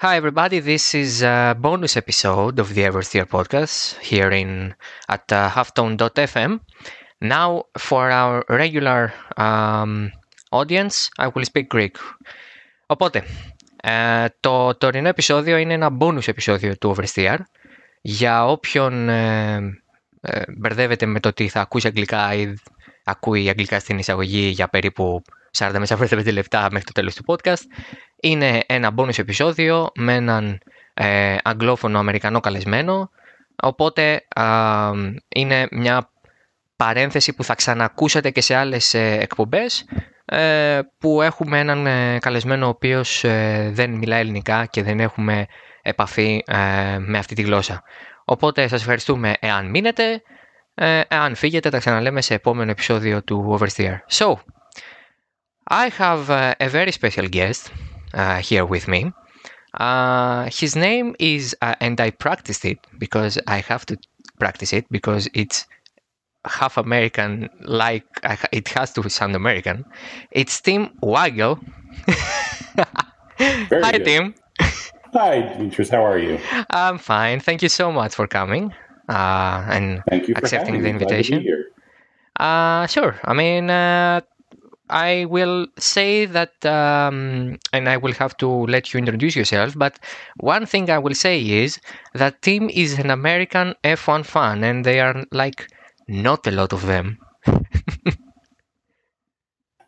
Hi, everybody. This is a bonus episode of the Eversteer podcast here in at uh, halftone.fm. Now, for our regular um, audience, I will speak Greek. Οπότε, ε, το τωρινό επεισόδιο είναι ένα bonus επεισόδιο του Oversteer. Για όποιον ε, ε, μπερδεύεται με το ότι θα ακούσει αγγλικά ή ακούει αγγλικά στην εισαγωγή για περίπου 40 με 45 λεπτά μέχρι το τέλος του podcast, είναι ένα bonus επεισόδιο με έναν ε, αγγλόφωνο Αμερικανό καλεσμένο, οπότε α, είναι μια παρένθεση που θα ξανακούσετε και σε άλλες ε, εκπομπές ε, που έχουμε έναν ε, καλεσμένο ο οποίος ε, δεν μιλάει ελληνικά και δεν έχουμε επαφή με αυτή τη γλώσσα. Οπότε σας ευχαριστούμε εάν μείνετε, εάν φύγετε τα ξαναλέμε σε επόμενο επεισόδιο του Oversteer. So, I have a very special guest uh, here with me. Uh, his name is, uh, and I practiced it because I have to practice it because it's half American, like it has to sound American. It's Tim Weigel. Hi, good. Tim. Hi, Demetrius. How are you? I'm fine. Thank you so much for coming uh, and Thank you for accepting the me. Glad to be invitation. here. Uh, sure. I mean, uh, I will say that, um, and I will have to let you introduce yourself. But one thing I will say is that Tim is an American F1 fan, and they are like not a lot of them.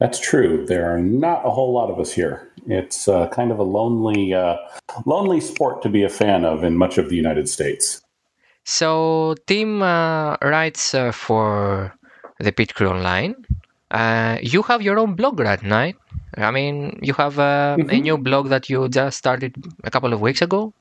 That's true. There are not a whole lot of us here. It's uh, kind of a lonely, uh, lonely sport to be a fan of in much of the United States. So Tim uh, writes uh, for the Pit Crew Online. Uh, you have your own blog right now. I mean, you have uh, a Mhm. new blog that you just started a couple of weeks ago.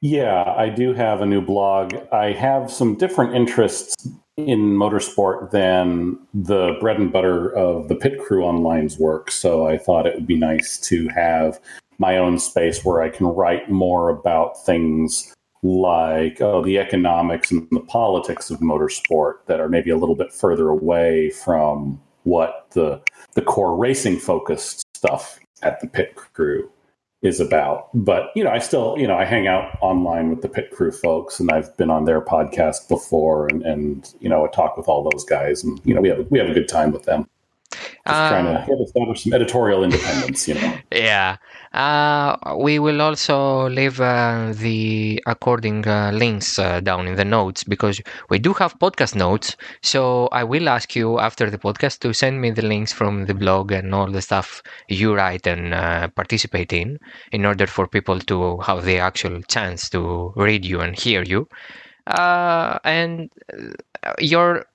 Yeah, I do have a new blog. I have some different interests in motorsport than the bread and butter of the pit crew online's work. So I thought it would be nice to have my own space where I can write more about things like oh, the economics and the politics of motorsport that are maybe a little bit further away from what the the core racing focused stuff at the pit crew is about. But you know, I still you know I hang out online with the pit crew folks, and I've been on their podcast before, and and you know I talk with all those guys, and you know we have we have a good time with them. Just Uh, trying to establish some editorial independence, you know. Yeah. Uh, we will also leave uh, the according uh, links uh, down in the notes because we do have podcast notes. So I will ask you after the podcast to send me the links from the blog and all the stuff you write and uh, participate in, in order for people to have the actual chance to read you and hear you. Uh, and your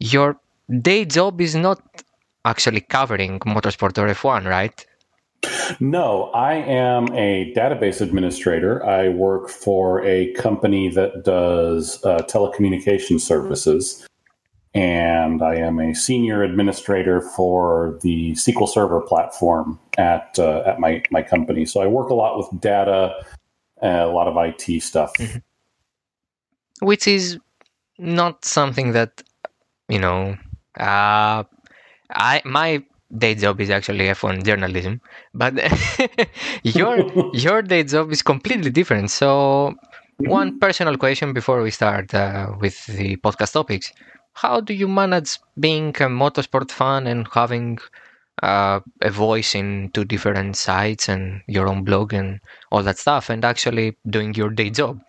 your day job is not actually covering motorsport or F1, right? No, I am a database administrator. I work for a company that does uh, telecommunication services, and I am a senior administrator for the SQL Server platform at uh, at my my company. So I work a lot with data, uh, a lot of IT stuff. which is not something that you know uh, i my day job is actually f1 journalism but your your day job is completely different. So one personal question before we start uh, with the podcast topics. How do you manage being a motorsport fan and having uh, a voice in two different sites and your own blog and all that stuff and actually doing your day job?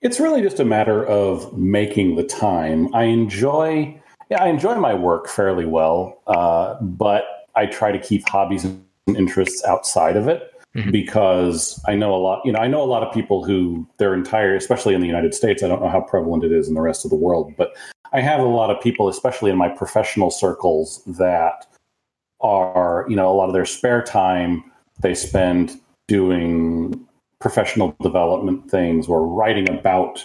It's really just a matter of making the time. I enjoy, yeah, I enjoy my work fairly well, uh, but I try to keep hobbies and interests outside of it Mhm. because I know a lot. You know, I know a lot of people who their entire, especially in the United States. I don't know how prevalent it is in the rest of the world, but I have a lot of people, especially in my professional circles, that are you know a lot of their spare time they spend doing professional development things or writing about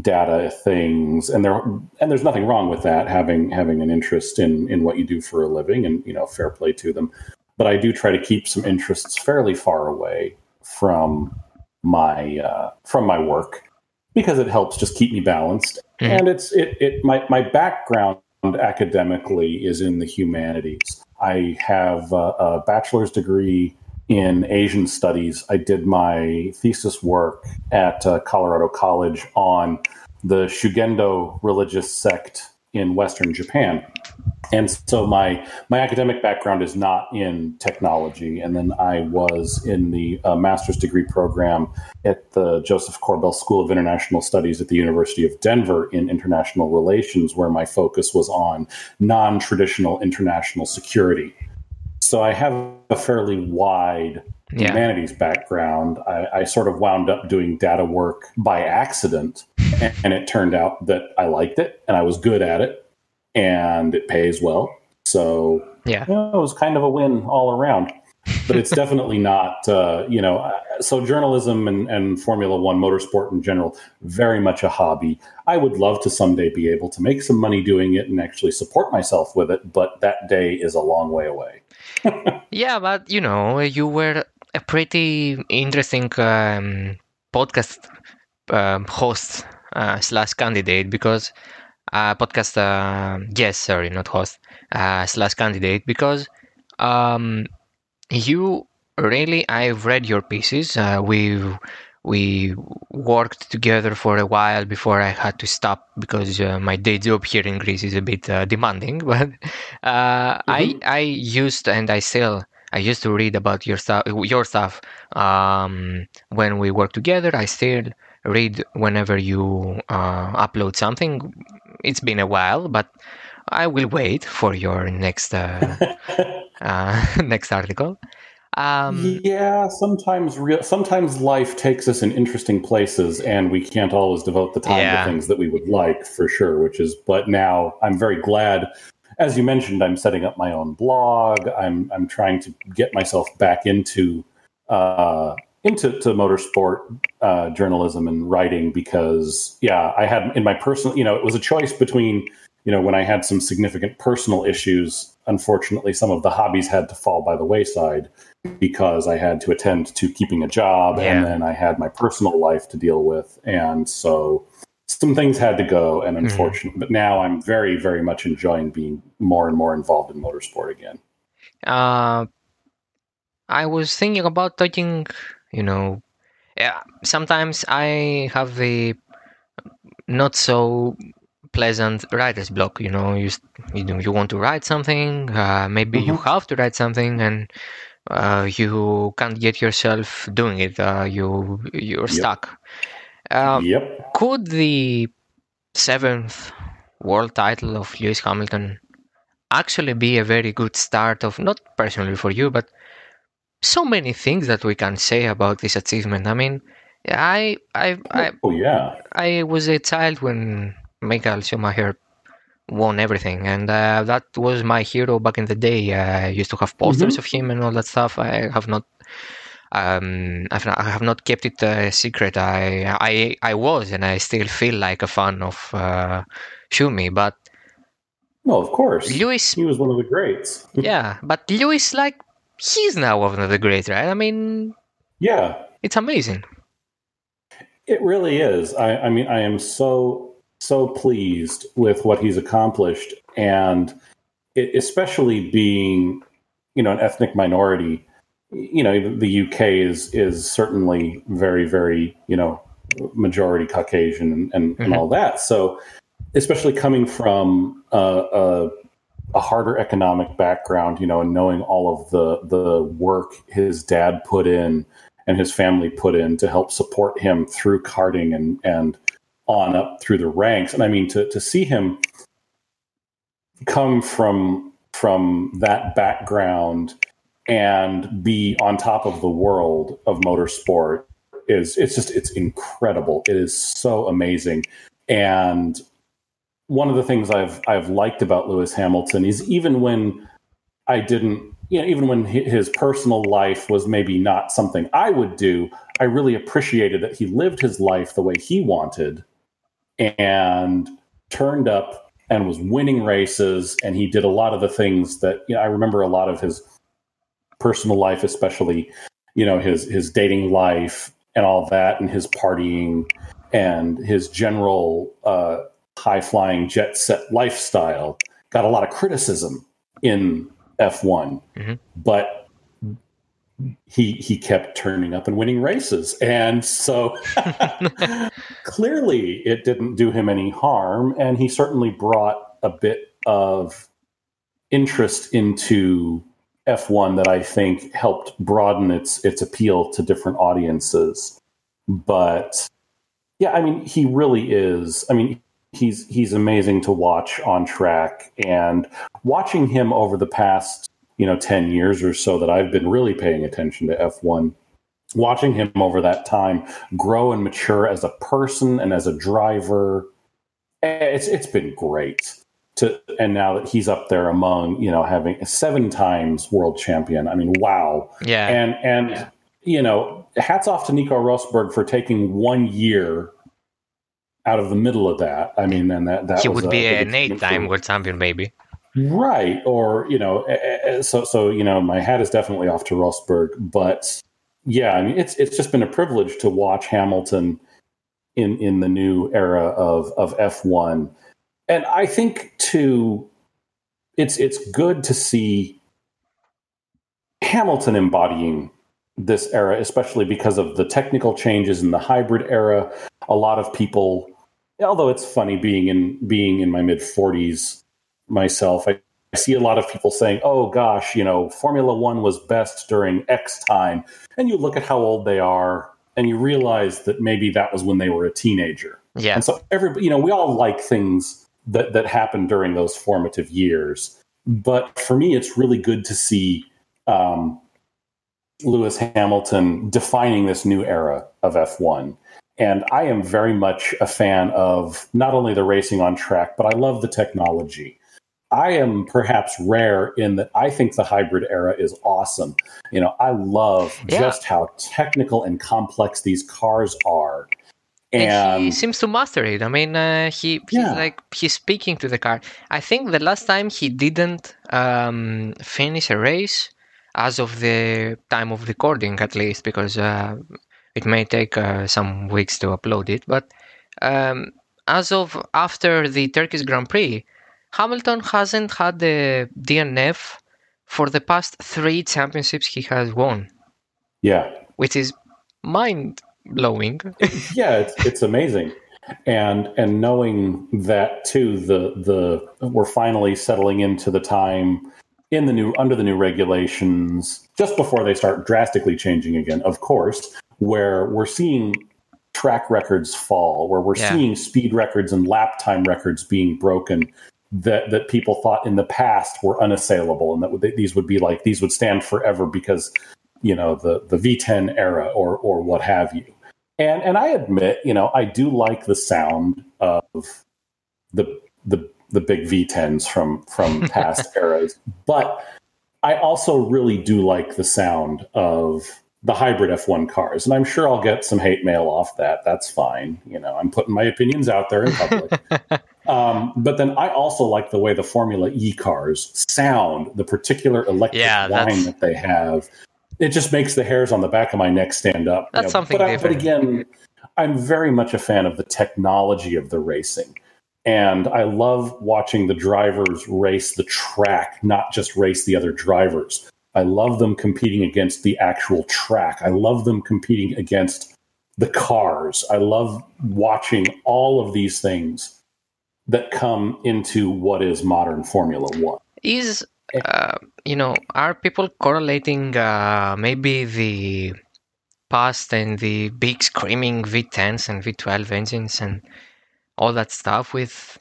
data things. And there and there's nothing wrong with that having having an interest in in what you do for a living and you know fair play to them. But i do try to keep some interests fairly far away from my uh, from my work because it helps just keep me balanced. Mhm. and it's it, it my my background academically is in the humanities. I have a, a bachelor's degree in Asian studies. I did my thesis work at uh, Colorado College on the Shugendo religious sect in Western Japan. And so my my academic background is not in technology, and then I was in the uh, master's degree program at the Josef Korbel School of International Studies at the University of Denver in international relations, where my focus was on non traditional international security. So I have a fairly wide yeah. humanities background. I, I, sort of wound up doing data work by accident, and, and it turned out that I liked it and I was good at it, and it pays well. So yeah, you know, it was kind of a win all around. But it's definitely not, uh, you know. Uh, so journalism and, and Formula One motorsport in general, very much a hobby. I would love to someday be able to make some money doing it and actually support myself with it, but that day is a long way away. yeah, but you know, you were a pretty interesting um, podcast um, host uh, slash candidate because uh, podcast uh, yes sorry not host uh, slash candidate because um, you really I've read your pieces uh, we we worked together for a while before I had to stop because uh, my day job here in Greece is a bit uh, demanding. But uh, mm-hmm. I I used and I still I used to read about your stuff your stuff um, when we work together. I still read whenever you uh, upload something. It's been a while, but I will wait for your next uh, next article. Um, yeah, sometimes real. Sometimes life takes us in interesting places, and we can't always devote the time yeah. to things that we would like, for sure. Which is, but now I'm very glad. As you mentioned, I'm setting up my own blog. I'm I'm trying to get myself back into uh, into to motorsport uh, journalism and writing because, yeah, I had in my personal, you know, it was a choice between you know, when I had some significant personal issues, unfortunately, some of the hobbies had to fall by the wayside because I had to attend to keeping a job yeah. and then I had my personal life to deal with. And so some things had to go and unfortunately, mm-hmm. but now I'm very, very much enjoying being more and more involved in motorsport again. Uh, I was thinking about talking, you know, yeah, sometimes I have the not so pleasant writer's block. You know, you you know you want to write something, uh, maybe mm-hmm. you have to write something, and uh, you can't get yourself doing it. Uh, you you're yep. stuck. Um, yep. Could the seventh world title of Lewis Hamilton actually be a very good start of not personally for you, but so many things that we can say about this achievement. I mean, I I I, oh, yeah. I was a child when Michael Schumacher won everything, and uh, that was my hero back in the day. I used to have posters mm-hmm. of him and all that stuff. I have not. Um, I've not, I have not kept it a secret. I, I, I was, and I still feel like a fan of uh, Schumi. But well, of course, Lewis. He was one of the greats. yeah, but Lewis, like, he's now one of the greats, right? I mean, yeah, it's amazing. It really is. I, I mean, I am so so pleased with what he's accomplished, and it, especially being, you know, an ethnic minority. You know, the UK is is certainly very, very, you know, majority Caucasian and, and, mm-hmm. and all that. So, especially coming from a, a, a, harder economic background, you know, and knowing all of the the work his dad put in and his family put in to help support him through karting and and on up through the ranks. And I mean, to, to see him come from from that background and be on top of the world of motorsport is it's just it's incredible. It is so amazing. And one of the things I've I've liked about Lewis Hamilton is even when I didn't you know, even when his personal life was maybe not something I would do, I really appreciated that he lived his life the way he wanted and turned up and was winning races. And he did a lot of the things that you know, I remember a lot of his personal life, especially you know his his dating life and all that, and his partying and his general uh, high flying jet set lifestyle got a lot of criticism in F1, mm-hmm. but he he kept turning up and winning races, and so clearly it didn't do him any harm, and he certainly brought a bit of interest into F1 that I think helped broaden its its appeal to different audiences. But yeah, I mean, he really is. I mean, he's he's amazing to watch on track, and watching him over the past you know ten years or so that I've been really paying attention to F1. Watching him over that time grow and mature as a person and as a driver, eh, it's it's been great to and now that he's up there among you know having seven times world champion i mean wow. Yeah. And and yeah. you know hats off to nico rosberg for taking one year out of the middle of that. I mean and that that he would be an eight time world champion maybe right or you know so so you know my hat is definitely off to rosberg but yeah i mean it's it's just been a privilege to watch hamilton in in the new era of of f1 and I think too, it's it's good to see Hamilton embodying this era, especially because of the technical changes in the hybrid era. A lot of people, although it's funny being in being in my mid forties myself, I, I see a lot of people saying, "Oh gosh, you know, Formula One was best during X time," and you look at how old they are, and you realize that maybe that was when they were a teenager. Yeah, and so every you know, we all like things that that happened during those formative years. But for me, it's really good to see um, Lewis Hamilton defining this new era of F1. And I am very much a fan of not only the racing on track, but I love the technology. I am perhaps rare in that I think the hybrid era is awesome. You know, I love yeah. just how technical and complex these cars are and he seems to master it. I mean, uh, he he's yeah. like he's speaking to the car. I think the last time he didn't um, finish a race, as of the time of recording, at least, because uh, it may take uh, some weeks to upload it. But um, as of after the Turkish Grand Prix, Hamilton hasn't had the DNF for the past three championships he has won. Yeah, which is mind blowing. yeah, it's it's amazing. And and knowing that too, the the we're finally settling into the time in the new under the new regulations just before they start drastically changing again, of course, where we're seeing track records fall, where we're yeah. seeing speed records and lap time records being broken that that people thought in the past were unassailable and that these would be like these would stand forever because you know the the V10 era or or what have you. And and I admit, you know, I do like the sound of the the the big V10s from from past eras, but I also really do like the sound of the hybrid F1 cars. And I'm sure I'll get some hate mail off that. That's fine. You know, I'm putting my opinions out there in public. um, but then I also like the way the Formula E cars sound, the particular electric yeah, whine that they have it just makes the hairs on the back of my neck stand up. That's you know? something but, different. but again, I'm very much a fan of the technology of the racing. And I love watching the drivers race the track, not just race the other drivers. I love them competing against the actual track. I love them competing against the cars. I love watching all of these things that come into what is modern Formula One. Is uh, you know, are people correlating uh, maybe the past and the big screaming V10s and V12 engines and all that stuff with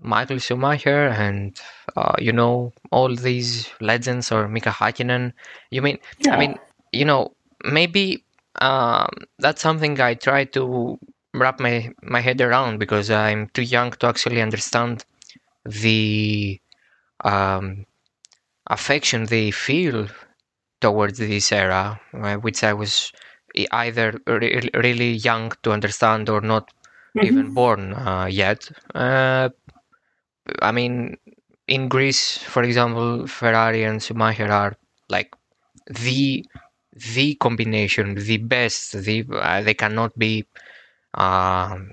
Michael Schumacher and uh, you know all these legends or Mika Hakkinen? You mean? Yeah. I mean, you know, maybe um, that's something I try to wrap my my head around because I'm too young to actually understand the um, affection they feel towards this era, uh, which I was either re- really young to understand or not mm-hmm. even born uh, yet. Uh, I mean, in Greece, for example, Ferrari and Schumacher are like the the combination, the best. The uh, they cannot be um,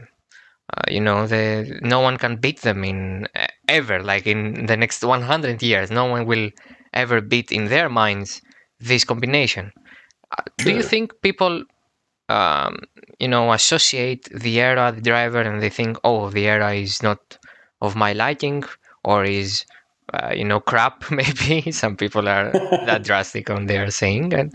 uh, you know, the no one can beat them in ever. Like in the next 100 years, no one will ever beat in their minds this combination. Uh, Do you think people, um, you know, associate the era, the driver, and they think, oh, the era is not of my liking, or is uh, you know crap? Maybe some people are that drastic on their saying, and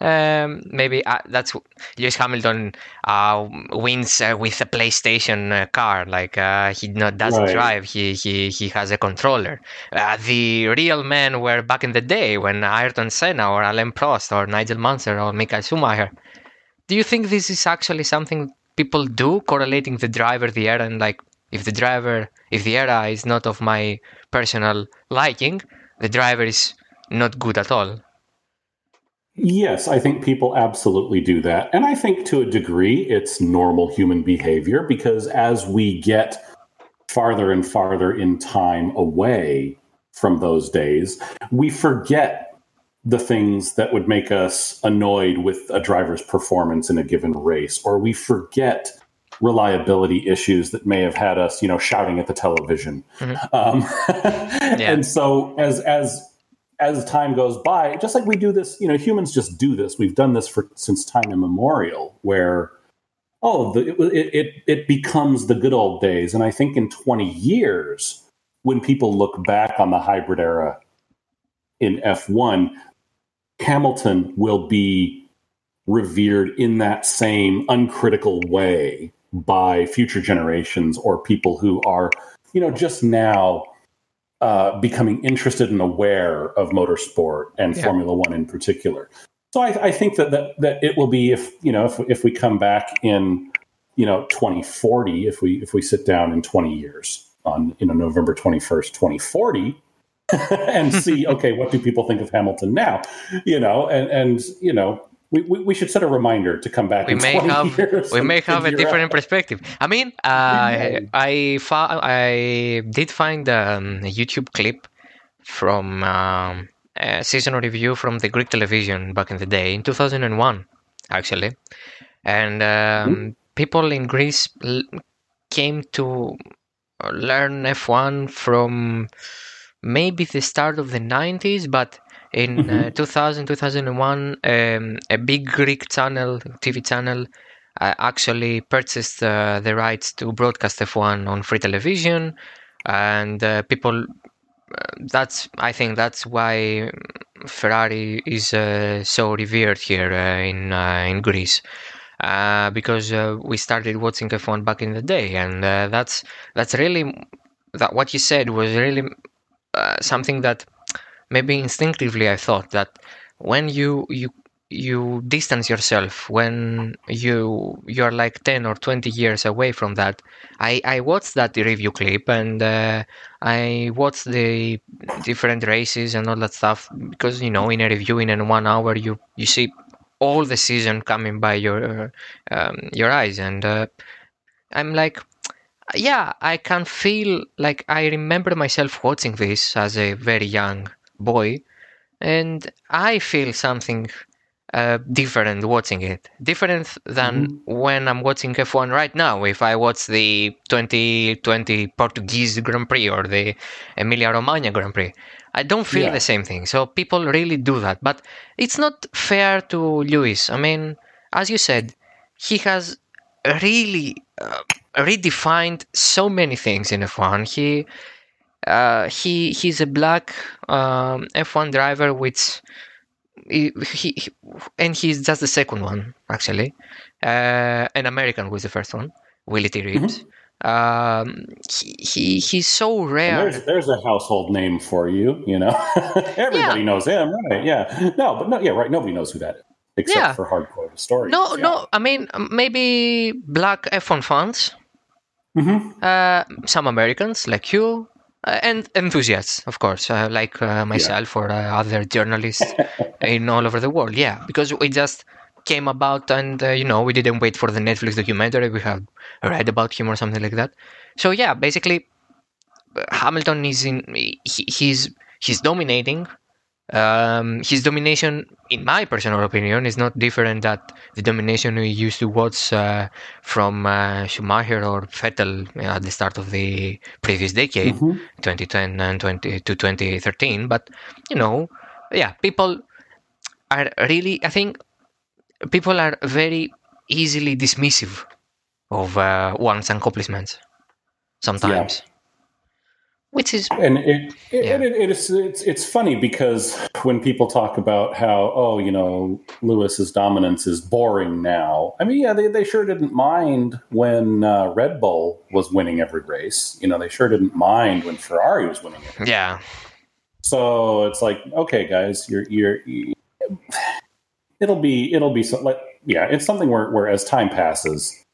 um, maybe uh, that's Lewis Hamilton uh, wins uh, with a PlayStation uh, car. Like uh, he not doesn't Right. drive. He he he has a controller. Uh, the real men were back in the day when Ayrton Senna or Alain Prost or Nigel Mansell or Michael Schumacher. Do you think this is actually something people do, correlating the driver, the era, and like if the driver, if the era is not of my personal liking, the driver is not good at all. Yes, I think people absolutely do that. And I think to a degree it's normal human behavior because as we get farther and farther in time away from those days, we forget the things that would make us annoyed with a driver's performance in a given race, or we forget reliability issues that may have had us, you know, shouting at the television. Um, And so as as as time goes by, just like we do this, you know, humans just do this. We've done this for since time immemorial, where oh, the, it, it it becomes the good old days. And I think in twenty years, when people look back on the hybrid era in F one, Hamilton will be revered in that same uncritical way by future generations or people who are, you know, just now uh, becoming interested and aware of motorsport and Yeah. Formula One in particular. So I, I think that, that that it will be if you know if if we come back in you know 2040 if we if we sit down in 20 years on you know November 21st 2040 and see okay what do people think of Hamilton now you know and and you know we, we, we should set a reminder to come back we may have we may have a different out- perspective. I mean, uh. I fo- I did find um, a YouTube clip from um, a season review from the Greek television back in the day in 2001, actually, and um, people in Greece l- came to learn F1 from maybe the start of the 90s, but in uh, 2000 2001 um, a big greek channel tv channel uh, actually purchased uh, the rights to broadcast f1 on free television. And uh, people uh, that's i think that's why ferrari is uh, so revered here uh, in uh, in greece. Uh, because uh, we started watching f1 back in the day. And uh, that's that's really that what you said was really uh, something that maybe instinctively I thought that when you you you distance yourself when you you're like 10 or 20 years away from that i i watched that review clip and uh, i watched the different races and all that stuff because you know in a review in one hour you you see all the season coming by your um, your eyes. And uh, i'm like yeah i can feel like i remember myself watching this as a very young boy and i feel something uh, different watching it. Different than when i'm watching f1 right now. If i watch the 2020 portuguese grand prix or the emilia romagna grand prix i don't feel Yeah. the same thing. So people really do that. But it's not fair to lewis. I mean as you said he has really uh, redefined so many things in F1. He uh, he he's a black um, F1 driver, which he, he, and he's just the second one actually. Uh, an American was the first one, Willy T. Ribbs. Um, he, he he's so rare. there's there's a household name for you, you know. Everybody Yeah. knows him, right? Yeah. No, but no, yeah, right. Nobody knows who that is except Yeah. for hardcore stories. No, yeah. no. I mean, maybe black F1 fans, Mhm. uh, some Americans like you, and enthusiasts, of course, uh, like uh, myself or uh, other journalists in all over the world. Yeah, because we just came about and uh, you know we didn't wait for the Netflix documentary. We have read about him or something like that. So yeah, basically, uh, Hamilton is in. He, he's he's dominating. Um, his domination, in my personal opinion, is not different that the domination we used to watch uh, from uh, Schumacher or Vettel at the start of the previous decade, Mhm. 2010 and 20 to 2013. But you know, yeah, people are really, I think, people are very easily dismissive of uh, one's accomplishments sometimes. Which is and it, it, Yeah. it, it is it's it's funny because when people talk about how oh you know Lewis's dominance is boring now. I mean yeah they, they sure didn't mind when uh, Red Bull was winning every race. You know they sure didn't mind when Ferrari was winning it. yeah, So it's like okay guys you're you're. you it'll be it'll be so, like yeah it's something where, where as time passes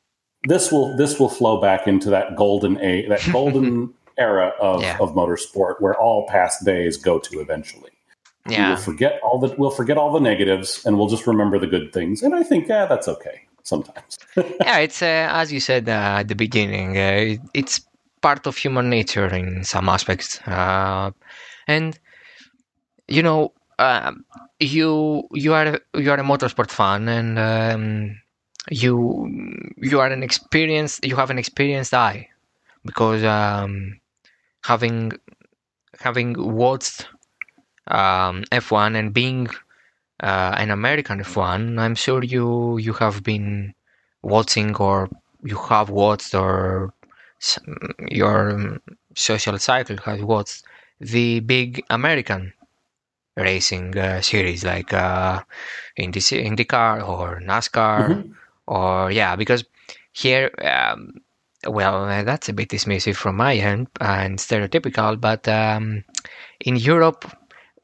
this will this will flow back into that golden a that golden era of, Yeah. of motorsport where all past days go to eventually Yeah. we will yeah, forget all the we'll forget all the negatives and we'll just remember the good things and i think yeah that's okay sometimes yeah. It's uh, as you said uh, at the beginning. Uh, it, it's part of human nature in some aspects, uh, and you know, um, you you are a- you are a motorsport fan, and um, you you are an experienced you have an experienced eye because um, having having watched um, F1 and being uh, an American F1, I'm sure you you have been watching or you have watched or your social cycle has watched the big American racing uh, series like uh, Indy, IndyCar or NASCAR Mhm. or yeah because here um, well uh, that's a bit dismissive from my end and stereotypical but um, in Europe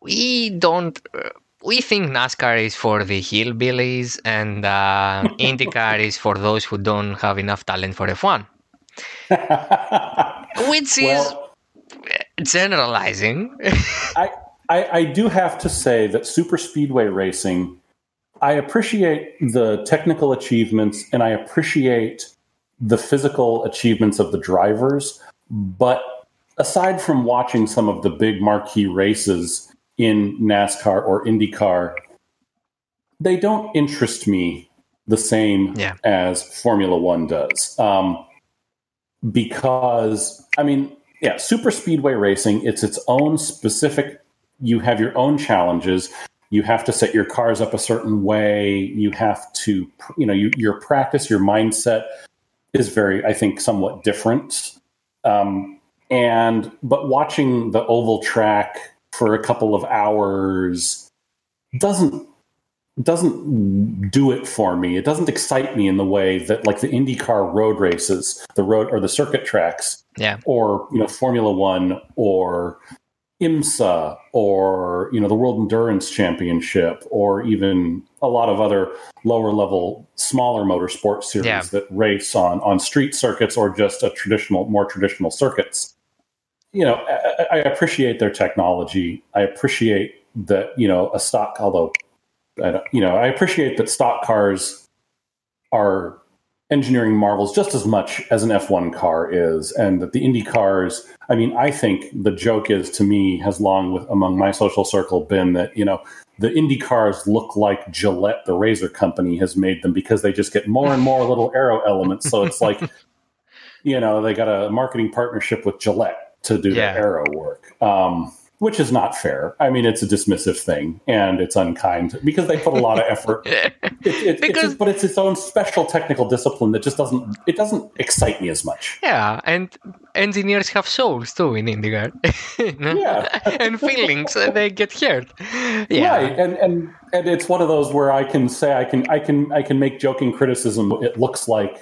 we don't uh, we think NASCAR is for the hillbillies and uh, IndyCar is for those who don't have enough talent for F1 which is well generalizing. I, I i do have to say that super speedway racing i appreciate the technical achievements and i appreciate the physical achievements of the drivers but aside from watching some of the big marquee races in NASCAR or IndyCar, they don't interest me the same Yeah. as Formula One does. Um, because, I mean, yeah, super speedway racing, it's its own specific, you have your own challenges. You have to set your cars up a certain way. You have to, you know, you, your practice, your mindset is very, I think, somewhat different. Um, and but watching the oval track for a couple of hours doesn't doesn't do it for me. It doesn't excite me in the way that like the IndyCar road races, the road or the circuit tracks, yeah or you know Formula One or IMSA or you know the World Endurance Championship or even a lot of other lower level smaller motorsport series Yeah. that race on on street circuits or just a traditional more traditional circuits. You know, I, I appreciate their technology. I appreciate that you know a stock although I don't, you know I appreciate that stock cars are engineering marvels just as much as an F1 car is, and that the Indy cars. I mean, I think the joke is to me has long with among my social circle been that you know the Indy cars look like Gillette, the razor company, has made them because they just get more and more little aero elements. So it's like you know they got a marketing partnership with Gillette to do Yeah. the aero work. Um, which is not fair. I mean, it's a dismissive thing and it's unkind because they put a lot of effort it, it, Because- it's, but it's its own special technical discipline that just doesn't it doesn't excite me as much. Yeah, and engineers have souls too in IndyCar. Yeah. and feelings, and they get hurt. Yeah, Right, and and and it's one of those where I can say I can I can I can make joking criticism. It looks like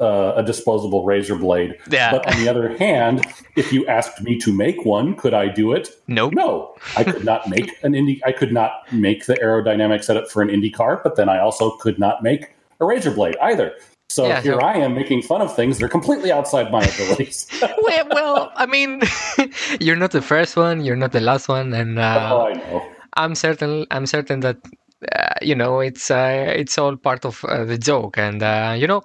uh, a disposable razor blade. Yeah. But on the other hand, if you asked me to make one, could I do it? nope. No, I could not make an Indy. I could not make the aerodynamic setup for an Indy car, but then I also could not make a razor blade either. So Yeah, here so- I am making fun of things that are completely outside my abilities. well, well, I mean, you're not the first one, you're not the last one, and oh, uh, I know. I'm certain, I'm certain that you know it's uh, it's all part of uh, the joke, and uh, you know,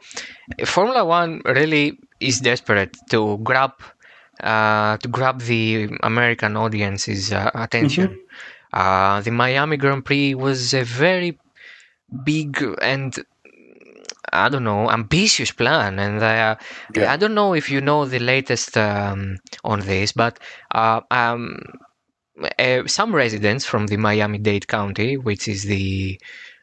Formula One really is desperate to grab uh, to grab the American audience's uh, attention. Uh, the Miami Grand Prix was a very big and I don't know ambitious plan, and uh, Yeah. I don't know if you know the latest um, on this, but uh, um, uh, some residents from the Miami-Dade County, which is the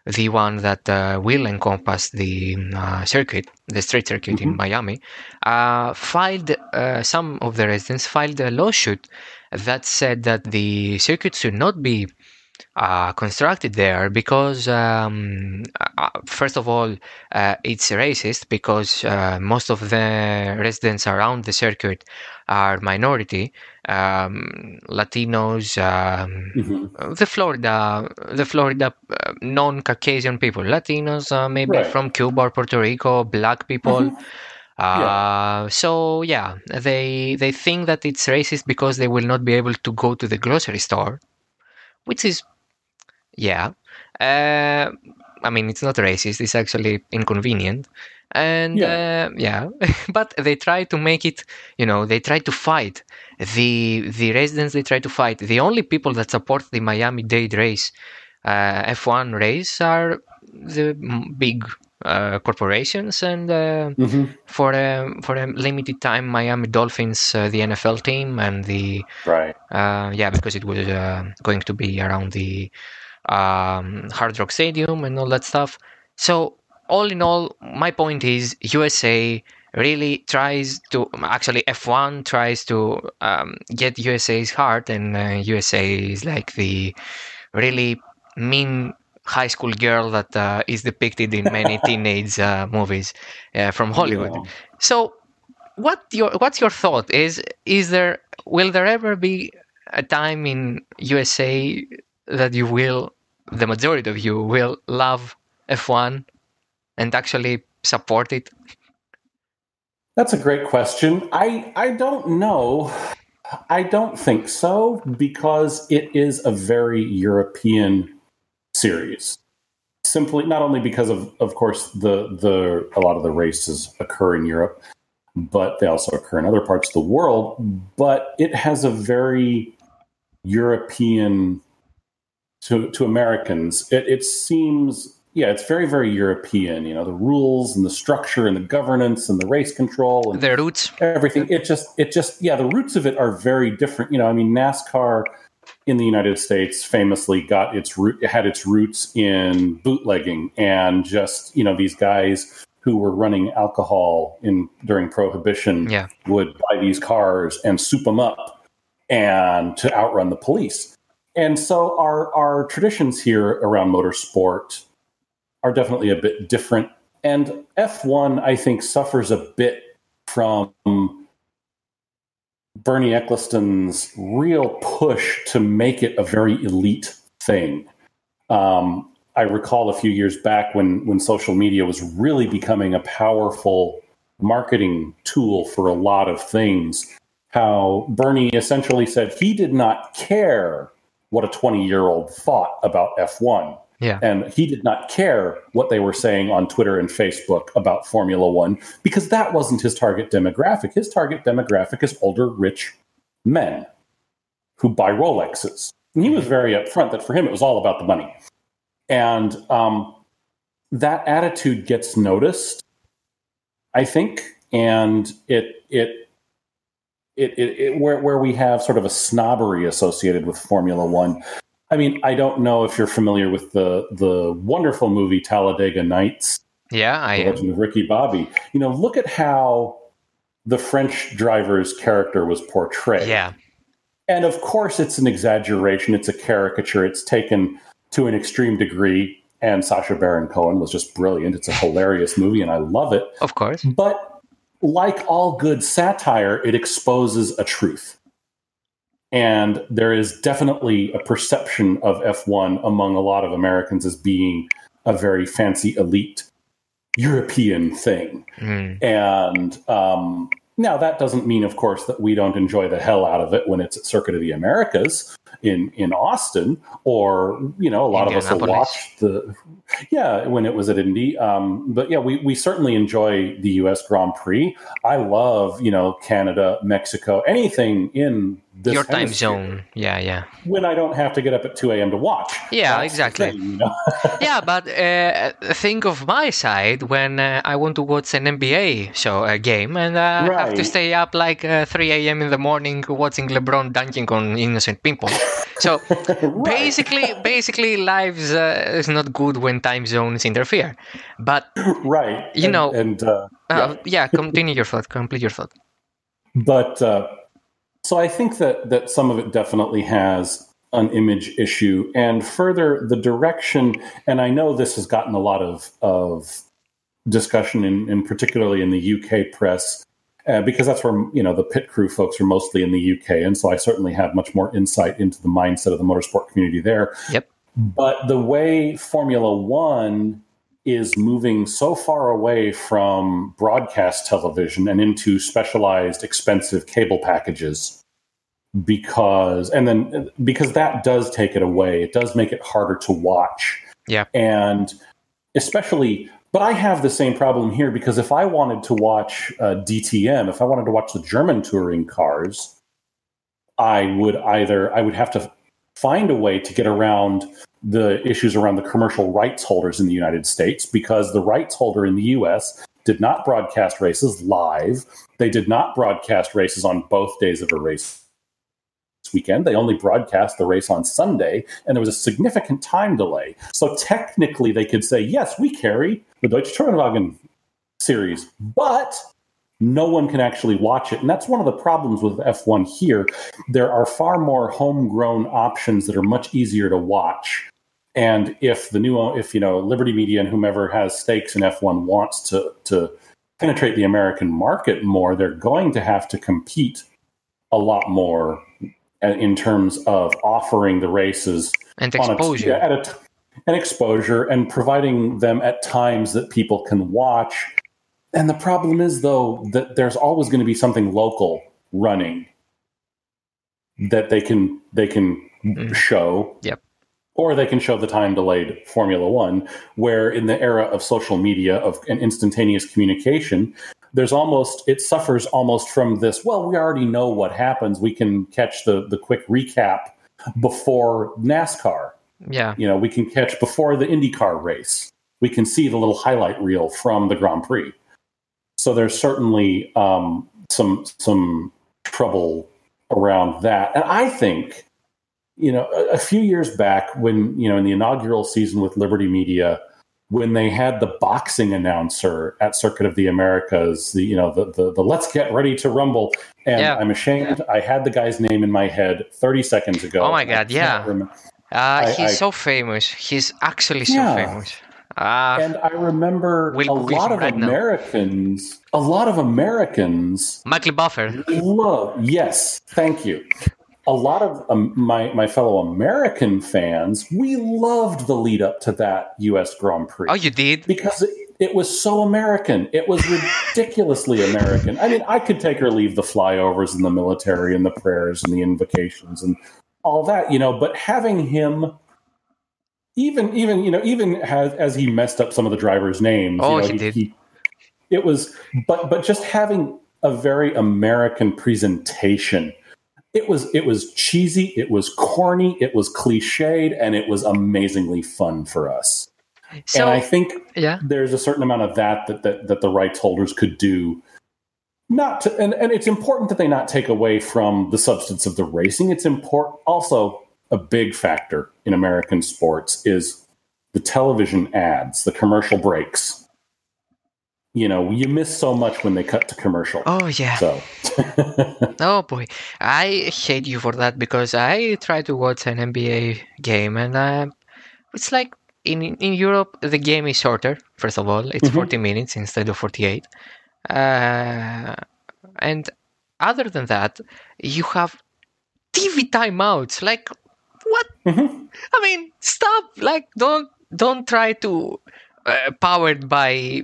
the one that uh, will encompass the uh, circuit, the street circuit mm-hmm. in Miami, uh, filed uh, some of the residents filed a lawsuit that said that the circuit should not be uh, constructed there because um, uh, first of all uh, it's racist because uh, most of the residents around the circuit are minority um, Latinos um, mm-hmm. the Florida the Florida uh, non-Caucasian people Latinos uh, maybe right. from Cuba or Puerto Rico black people mm-hmm. Uh, So yeah, they they think that it's racist because they will not be able to go to the grocery store, which is yeah. Uh, I mean, it's not racist. It's actually inconvenient, and yeah, uh, yeah. but they try to make it. You know, they try to fight the the residents. They try to fight the only people that support the Miami Dade race, uh, F1 race, are the big uh, corporations and uh, mm-hmm. for a for a limited time Miami Dolphins uh, the NFL team and the right uh, yeah because it was uh, going to be around the um, Hard Rock Stadium and all that stuff. So all in all, my point is USA really tries to actually F1 tries to um, get USA's heart, and uh, USA is like the really mean high school girl that uh, is depicted in many teenage uh, movies uh, from Hollywood. Yeah. So, what your what's your thought? Is is there will there ever be a time in USA that you will the majority of you will love F1 and actually support it? That's a great question. I I don't know. I don't think so because it is a very European series. Simply not only because of of course the the a lot of the races occur in Europe, but they also occur in other parts of the world, but it has a very European to to Americans, it, it seems yeah, it's very very European. You know, the rules and the structure and the governance and the race control and the roots, everything. It just it just yeah, the roots of it are very different. You know, I mean, NASCAR in the United States famously got its root had its roots in bootlegging and just you know these guys who were running alcohol in during prohibition yeah. would buy these cars and soup them up and to outrun the police and so our our traditions here around motorsport are definitely a bit different. And F1, I think, suffers a bit from Bernie Ecclestone's real push to make it a very elite thing. Um, I recall a few years back when when social media was really becoming a powerful marketing tool for a lot of things. How Bernie essentially said he did not care what a 20 year old thought about F1. Yeah. And he did not care what they were saying on Twitter and Facebook about Formula One because that wasn't his target demographic. His target demographic is older, rich men who buy Rolexes. And he was very upfront that for him it was all about the money. And um, that attitude gets noticed, I think, and it it it, it, it, where where we have sort of a snobbery associated with Formula One. I mean, I don't know if you're familiar with the the wonderful movie Talladega Nights. Yeah, I the Legend of Ricky Bobby. You know, look at how the French driver's character was portrayed. Yeah, and of course, it's an exaggeration. It's a caricature. It's taken to an extreme degree. And Sacha Baron Cohen was just brilliant. It's a hilarious movie, and I love it. Of course, but like all good satire, it exposes a truth. And there is definitely a perception of F1 among a lot of Americans as being a very fancy, elite European thing. Mm. And um, now that doesn't mean, of course, that we don't enjoy the hell out of it when it's at Circuit of the Americas in in Austin, or you know, a lot of us will watch the yeah when it was at Indy. Um, but yeah, we we certainly enjoy the U.S. Grand Prix. I love you know Canada, Mexico, anything in Your time zone. Yeah, yeah. when I don't have to get up at 2 a.m. to watch. Yeah, That's exactly. thing, you know? yeah, but uh, think of my side when uh, I want to watch an NBA show a game and uh, I have to stay up like uh, 3 a.m. in the morning watching LeBron dunking on innocent people. So basically, basically, lives uh, is not good when time zones interfere. But right. You And- know- and uh, uh, yeah. continue your thought. Complete your thought. but uh, so I think that that some of it definitely has an image issue, and further the direction. And I know this has gotten a lot of of discussion, in, in particularly in the UK press, uh, because that's where you know the pit crew folks are mostly in the UK, and so I certainly have much more insight into the mindset of the motorsport community there. Yep. But the way Formula One is moving so far away from broadcast television and into specialized, expensive cable packages, because and then because that does take it away, it does make it harder to watch. Yeah. and especially. But I have the same problem here because if I wanted to watch uh, DTM, if I wanted to watch the German touring cars, I would either I would have to find a way to get around the issues around the commercial rights holders in the United States because the rights holder in the US did not broadcast races live. They did not broadcast races on both days of a race weekend. They only broadcast the race on Sunday, and there was a significant time delay. So technically, they could say, yes, we carry the Deutsche Tourenwagen series, but no one can actually watch it. And that's one of the problems with F1 here. There are far more homegrown options that are much easier to watch. And if the new, if you know, Liberty Media and whomever has stakes in F1 wants to to penetrate the American market more, they're going to have to compete a lot more in terms of offering the races And on a- exposure. at a t- an exposure and providing them at times that people can watch. And the problem is, though, that there's always going to be something local running that they can they can Mm. show. Yep. Or they can show the time delayed Formula One, where in the era of social media of and instantaneous communication, there's almost it suffers almost from this. Well, we already know what happens. We can catch the the quick recap before NASCAR yeah. you know we can catch before the IndyCar race. We can see the little highlight reel from the Grand Prix. So there's certainly um, some some trouble around that, and I think you know a, a few years back when you know in the inaugural season with Liberty Media. When they had the boxing announcer at Circuit of the Americas, the you know the the, the Let's Get Ready to Rumble, and Yeah. I'm ashamed I had the guy's name in my head 30 seconds ago. Oh my God, yeah. Uh, I- he's I- so famous. He's actually so Yeah. famous. Uh, and I remember We'll a lot of now. Americans, a lot of Americans Michael Buffer. love. Yes, thank you. A lot of um, my my fellow American fans, we loved the lead up to that U.S. Grand Prix Oh, you did? because it, it was so American. It was ridiculously American. I mean, I could take or leave the flyovers and the military and the prayers and the invocations and all that, you know. But having him, even even you know, even as, as he messed up some of the drivers' names, Oh, you know, he did. it was, but but just having a very American presentation. It was it was cheesy, it was corny, it was cliched, and it was amazingly fun for us So, and I think yeah. there's a certain amount of that that, that that the rights holders could do. Not to, and, and it's important that they not take away from the substance of the racing. It's important also a big factor in American sports is the television ads, the commercial breaks. You know, you miss so much when they cut to commercial. Oh, yeah. So Oh boy, I hate you for that because I try to watch an NBA game and uh, it's like in in Europe the game is shorter. First of all, it's Mhm. 40 minutes instead of 48, uh, and other than that, you have TV timeouts. Like what? Mhm. I mean, stop! Like don't don't try to. Uh, powered by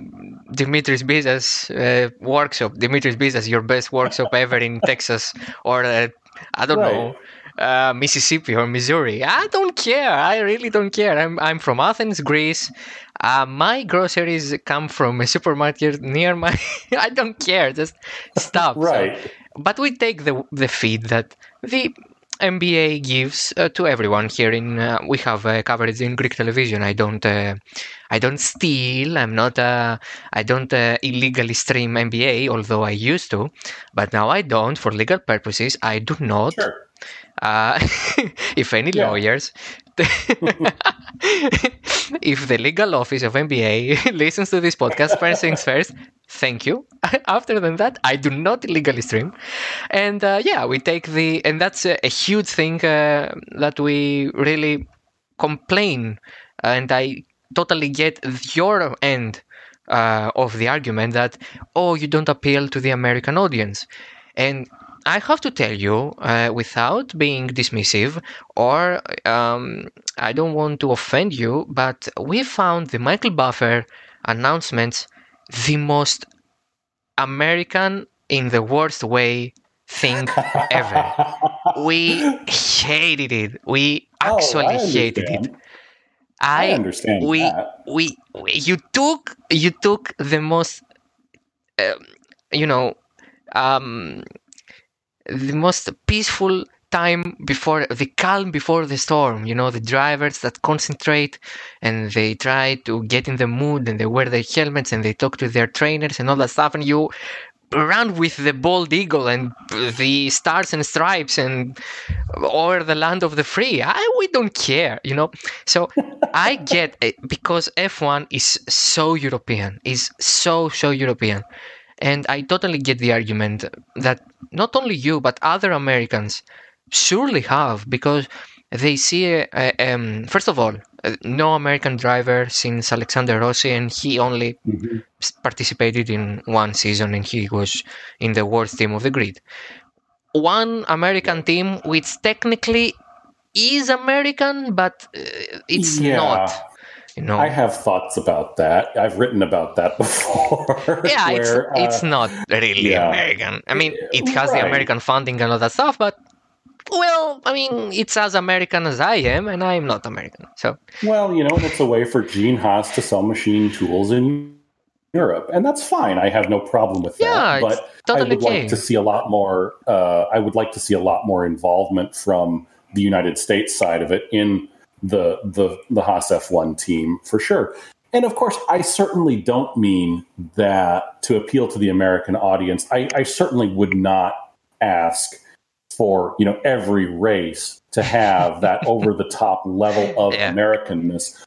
Dimitris Bizas uh, workshop. Dimitris Bizas, your best workshop ever in Texas or uh, I don't Right. know uh, Mississippi or Missouri. I don't care. I really don't care. I'm I'm from Athens, Greece. Uh, my groceries come from a supermarket near my. I don't care. Just stop. So, right. but we take the the feed that the NBA gives uh, to everyone here in uh, we have uh, coverage in Greek television. I don't uh, I don't steal. I'm not uh, I don't uh, illegally stream NBA, although I used to, but now I don't for legal purposes. I do not. Sure. Uh, if any Yeah. lawyers, if the legal office of NBA listens to this podcast, first things first, thank you. After than that, I do not illegally stream, and uh, yeah, we take the and that's a, a huge thing uh, that we really complain, and I totally get your end uh, of the argument that oh, you don't appeal to the American audience, and I have to tell you, uh, without being dismissive, or um, I don't want to offend you, but we found the Michael Buffer announcements the most American in the worst way thing ever. We hated it. We Oh, actually I hated it. understand. I, understand we, that. we we you took you took the most um, you know um the most peaceful time before the calm before the storm you know the drivers that concentrate and they try to get in the mood and they wear their helmets and they talk to their trainers and all that stuff and you run with the bald eagle and the stars and stripes and or the land of the free. I, we don't care you know? So i get it because f1 is so european is so so european. And i totally get the argument that not only you but other americans surely have because they see uh, um, first of all uh, no american driver since alexander rossi and he only Mhm. participated in one season and he was in the worst team of the grid. One American team which technically is American, but uh, it's Yeah. not. You know, I have thoughts about that. I've written about that before. yeah, where, it's it's uh, not really yeah. American. I mean, it has the American funding and all that stuff, but well, I mean, it's as American as I am, and I'm not American. So Well, you know, it's a way for Gene Haas to sell machine tools in Europe, and that's fine. I have no problem with Yeah, that. it's But totally I would okay. like to see a lot more. Uh, I would like to see a lot more involvement from the United States side of it in the the the Haas F1 team for sure. And of course, I certainly don't mean that to appeal to the American audience. I, I certainly would not ask for you know every race to have that over the top level of Yeah. Americanness,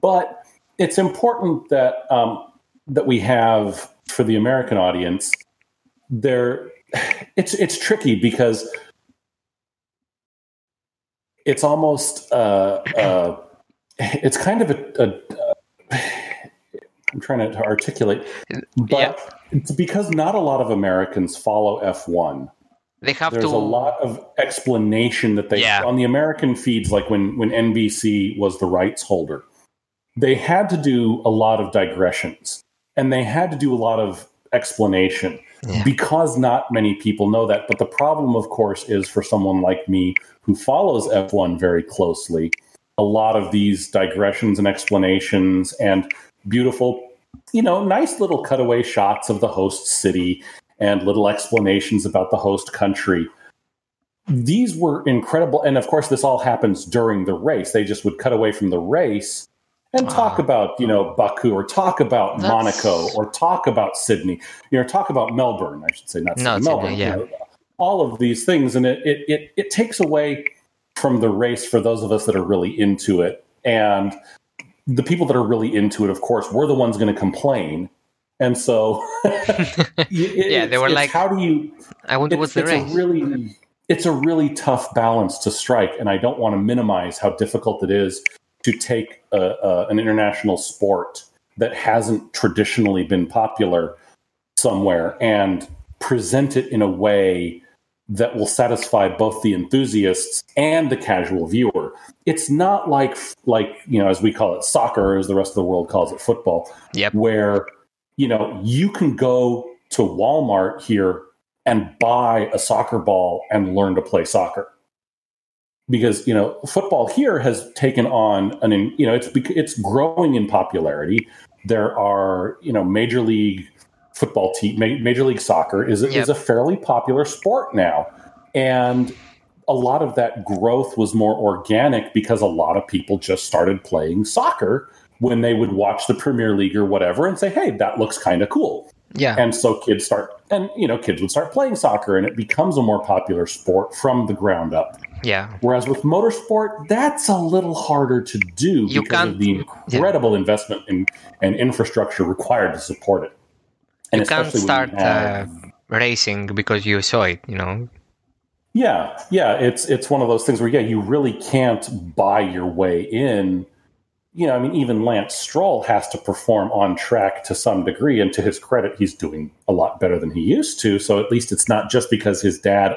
but it's important that um, that we have for the American audience. There, it's it's tricky because it's almost uh, uh, it's kind of a. a I'm trying to articulate, but it's because not a lot of Americans follow F1 they have there's to. a lot of explanation that they Yeah. on the American feeds, like when when NBC was the rights holder, they had to do a lot of digressions and they had to do a lot of explanation Yeah. because not many people know that. But the problem, of course, is for someone like me who follows F1 very closely, a lot of these digressions and explanations and beautiful, you know, nice little cutaway shots of the host city and little explanations about the host country. These were incredible. And of course, this all happens during the race. They just would cut away from the race and talk Ah. about, you know, Baku or talk about That's- Monaco or talk about Sydney, you know, talk about Melbourne, I should say, not Not Sydney, Melbourne. you yeah. know, all of these things. And it, it, it, it takes away from the race for those of us that are really into it. And the people that are really into it, of course, we're the ones going to complain. And so, Yeah, they were like, how do you? I wonder what's the it's race. a really, it's a really tough balance to strike, and I don't want to minimize how difficult it is to take a, a, an international sport that hasn't traditionally been popular somewhere and present it in a way that will satisfy both the enthusiasts and the casual viewer. It's not like like you know as we call it soccer, as the rest of the world calls it football, Yep. where you know you can go to Walmart here and buy a soccer ball and learn to play soccer. Because you know football here has taken on an you know it's it's growing in popularity. There are you know major league football team, Major League Soccer, is, yep. is a fairly popular sport now. And a lot of that growth was more organic because a lot of people just started playing soccer when they would watch the Premier League or whatever and say, hey, that looks kind of cool. Yeah. And so kids start, and, you know, kids would start playing soccer and it becomes a more popular sport from the ground up. Yeah. Whereas with motorsport, that's a little harder to do you because of the incredible yeah. investment in, and infrastructure required to support it. And you can't start have, uh, racing because you saw it, you know. Yeah, yeah, it's it's one of those things where yeah, you really can't buy your way in. You know, I mean, even Lance Stroll has to perform on track to some degree, and to his credit, he's doing a lot better than he used to. So at least it's not just because his dad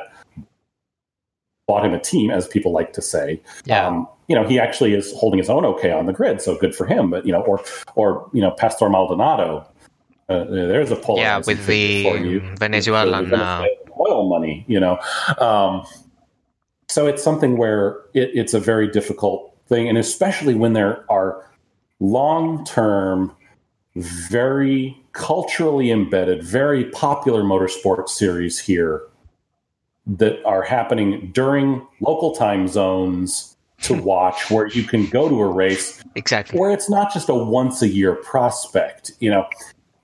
bought him a team, as people like to say. Yeah. Um, you know, he actually is holding his own okay on the grid, so good for him. But you know, or or you know, Pastor Maldonado, uh, there's a pull. Yeah, with the Venezuelan uh, oil money, you know. Um, so it's something where it, it's a very difficult thing, and especially when there are long-term, very culturally embedded, very popular motorsport series here that are happening during local time zones to watch where you can go to a race exactly where it's not just a once a year prospect you know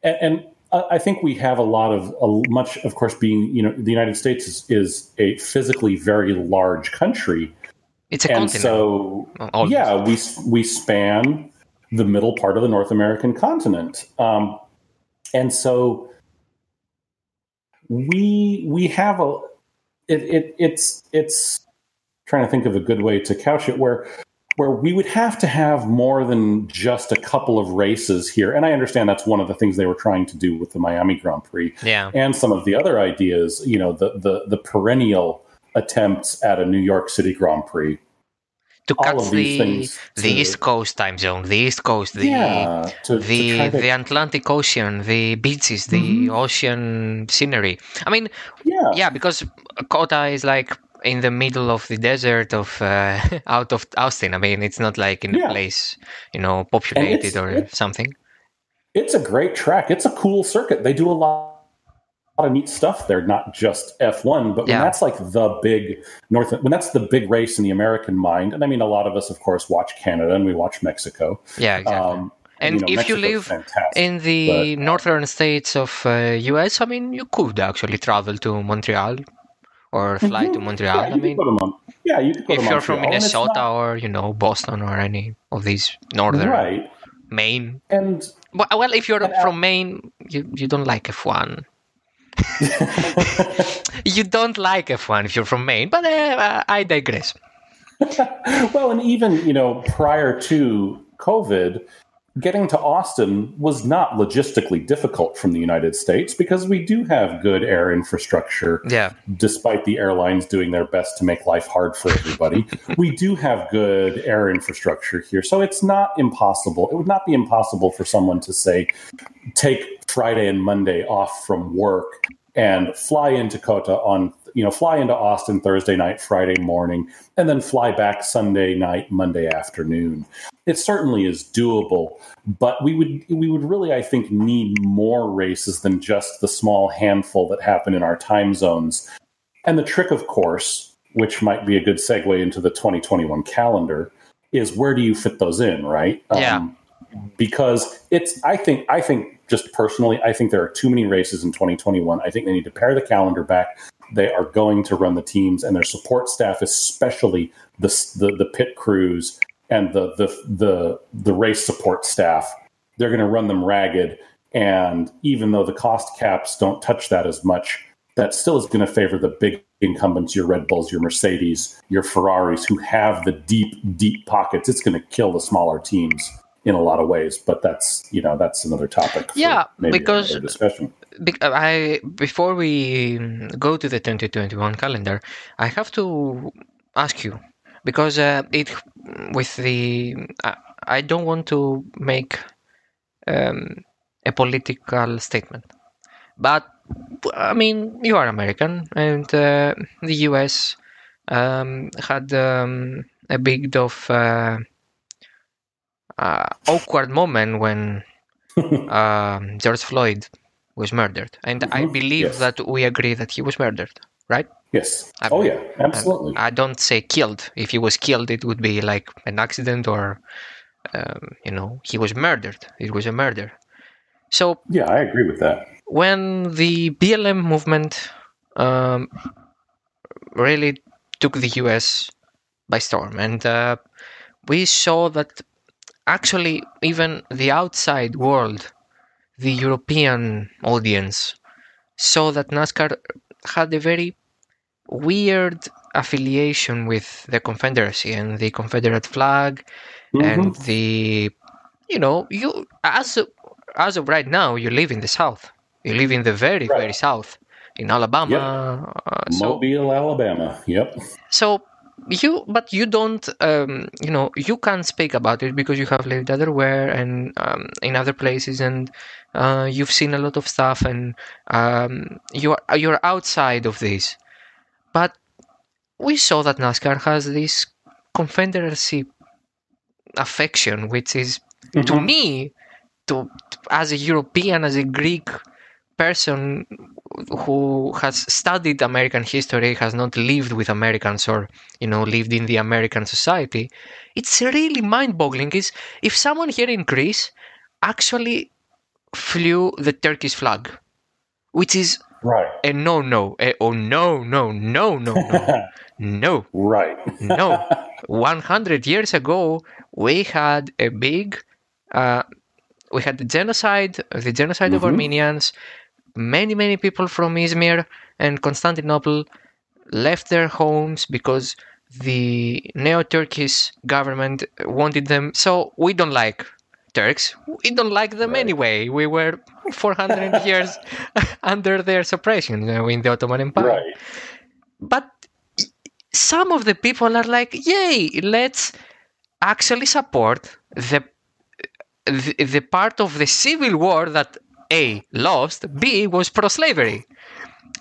and, and I think we have a lot of a, much, of course, being you know the United States is, is a physically very large country. It's a and continent. so yeah, we we span the middle part of the North American continent, um, and so we we have a it, it it's it's trying to think of a good way to couch it where where we would have to have more than just a couple of races here. And I understand that's one of the things they were trying to do with the Miami Grand Prix. Yeah. And some of the other ideas, you know, the the, the perennial attempts at a New York City Grand Prix. To cut the, the East Coast time zone, the East Coast, the yeah, to, the to to... the Atlantic Ocean, the beaches, the mm-hmm. ocean scenery. I mean, yeah, yeah, because COTA is like in the middle of the desert of uh, out of Austin. I mean, it's not like in yeah. a place you know populated or something. It's a great track. It's a cool circuit. They do a lot. Lot of neat stuff there, not just F1, but when yeah. that's like the big North, when that's the big race in the American mind, and I mean, a lot of us, of course, watch Canada and we watch Mexico. Yeah, exactly. Um, and, you know, if you live in the but, northern states of uh, US, I mean, you could actually travel to Montreal or fly mm-hmm. to Montreal. Yeah, I mean, yeah, you could if you're from Minnesota not... or you know Boston or any of these northern right. Maine. And well, well if you're from Maine, you you don't like F1. you don't like F1 if you're from Maine, but uh, I digress. well, and even you know prior to COVID, getting to Austin was not logistically difficult from the United States because we do have good air infrastructure. Yeah. Despite the airlines doing their best to make life hard for everybody, we do have good air infrastructure here. So it's not impossible. It would not be impossible for someone to say, take Friday and Monday off from work and fly into COTA on you know fly into Austin Thursday night, Friday morning, and then fly back Sunday night, Monday afternoon. It certainly is doable, but we would we would really I think need more races than just the small handful that happen in our time zones. And the trick, of course, which might be a good segue into the 2021 calendar, is where do you fit those in, right? Yeah. Um, because it's I think I think just personally I think there are too many races in 2021. I think they need to pare the calendar back. They are going to run the teams and their support staff, especially the the, the pit crews and the the the the race support staff. They're going to run them ragged, and even though the cost caps don't touch that as much, that still is going to favor the big incumbents, your Red Bulls, your Mercedes, your Ferraris, who have the deep, deep pockets. It's going to kill the smaller teams in a lot of ways, but that's you know that's another topic. yeah, because discussion. I before we go to the 2021 calendar, I have to ask you because uh, it with the uh, I don't want to make um, a political statement, but I mean you are American and uh, the U.S. Um, had um, a big of uh, uh, awkward moment when um, George Floyd was murdered, and I Mhm, believe yes. that we agree that he was murdered, right? Yes. I- oh yeah, absolutely. I don't say killed. If he was killed, it would be like an accident or, um, you know, he was murdered. It was a murder. So yeah, I agree with that. when the BLM movement um, really took the US by storm, and uh, we saw that actually even the outside world, the European audience, saw that NASCAR had a very weird affiliation with the Confederacy and the Confederate flag and Mhm. the you know you as of, as of right now you live in the south you live in the very Right. very south in alabama uh, so Mobile, Alabama. Yep. so you but you don't um, you know you can't speak about it because you have lived elsewhere and um, in other places and uh, you've seen a lot of stuff and um, you're you're outside of this but we saw that NASCAR has this confederacy affection which is to Mhm. me to as a european as a greek person who has studied american history has not lived with americans or you know lived in the american society it's really mind-boggling is if someone here in greece actually flew the turkish flag which is Right. a no no a, oh no no no no no no right. no 100 years ago we had a big uh, we had the genocide the genocide of Mhm. armenians many many people from izmir and constantinople left their homes because the neo-turkish government wanted them so we don't like turks we don't like them Right. anyway we were 400 years under their suppression uh, in the ottoman empire right. but some of the people are like yay let's actually support the, the the part of the civil war that a lost b was pro-slavery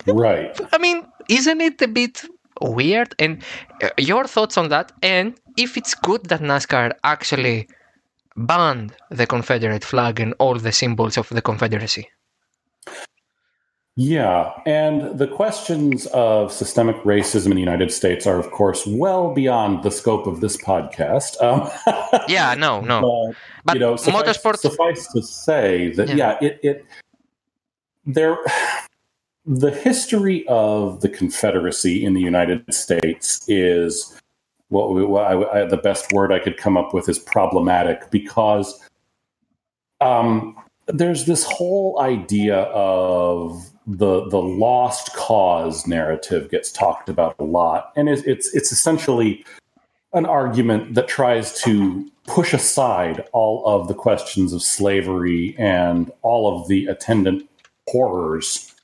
Right. i mean isn't it a bit weird? And uh, your thoughts on that? And if it's good that nascar actually banned the confederate flag and all the symbols of the confederacy Yeah, and the questions of systemic racism in the United States are, of course, well beyond the scope of this podcast. Um, yeah no no but, but you know, suffice, motorsports suffice to say that Yeah. yeah, it, it there the history of the Confederacy in the United States is what, we, what I, I, the best word I could come up with is problematic because um, there's this whole idea of the the lost cause narrative gets talked about a lot, and it's it's, it's essentially an argument that tries to push aside all of the questions of slavery and all of the attendant horrors,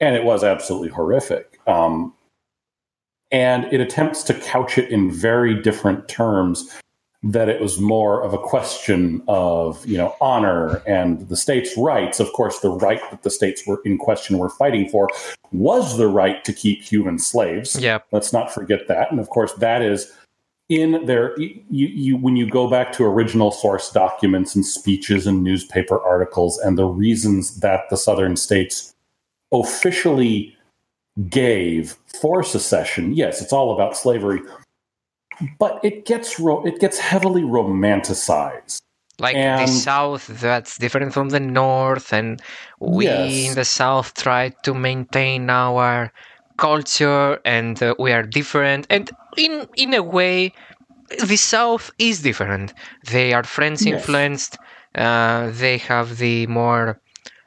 and it was absolutely horrific. Um, and it attempts to couch it in very different terms that it was more of a question of you know honor and the states' rights. Of course, the right that the states were in question were fighting for was the right to keep human slaves. yeah Let's not forget that. And of course, that is in there. You, you when you go back to original source documents and speeches and newspaper articles and the reasons that the southern states officially gave for secession. Yes, it's all about slavery, but it gets ro- it gets heavily romanticized. like the south that's different from the north and we Yes. in the south try to maintain our culture and uh, we are different and in in a way the south is different they are french Yes. influenced uh, they have the more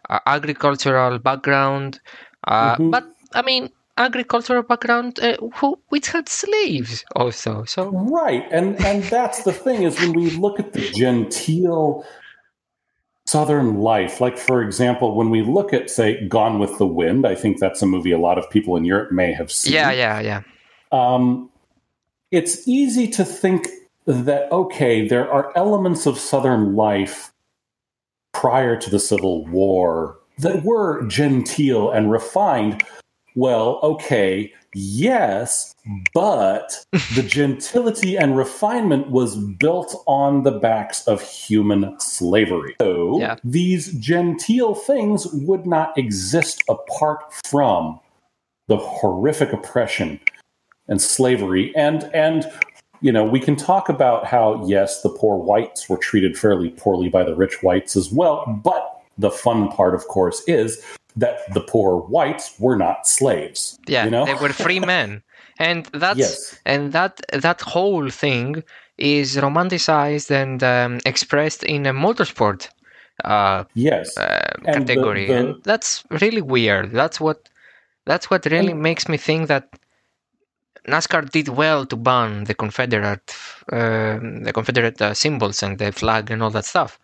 uh, agricultural background uh, Mhm. but i mean agricultural background uh, who which had slaves also so Right, and and that's the thing is when we look at the genteel southern life, like for example, when we look at say Gone with the Wind, I think that's a movie a lot of people in Europe may have seen. yeah yeah yeah Um, it's easy to think that okay, there are elements of southern life prior to the Civil War that were genteel and refined. Well, okay, Yes, but the gentility and refinement was built on the backs of human slavery. So Yeah. these genteel things would not exist apart from the horrific oppression and slavery and and you know we can talk about how yes the poor whites were treated fairly poorly by the rich whites as well but the fun part of course is that the poor whites were not slaves Yeah, you know they were free men, and that's Yes. and that that whole thing is romanticized and um, expressed in a motorsport uh, yes uh, And the- category, the- and that's really weird. That's what that's what really And- makes me think that NASCAR did well to ban the Confederate uh, the Confederate uh, symbols and the flag and all that stuff.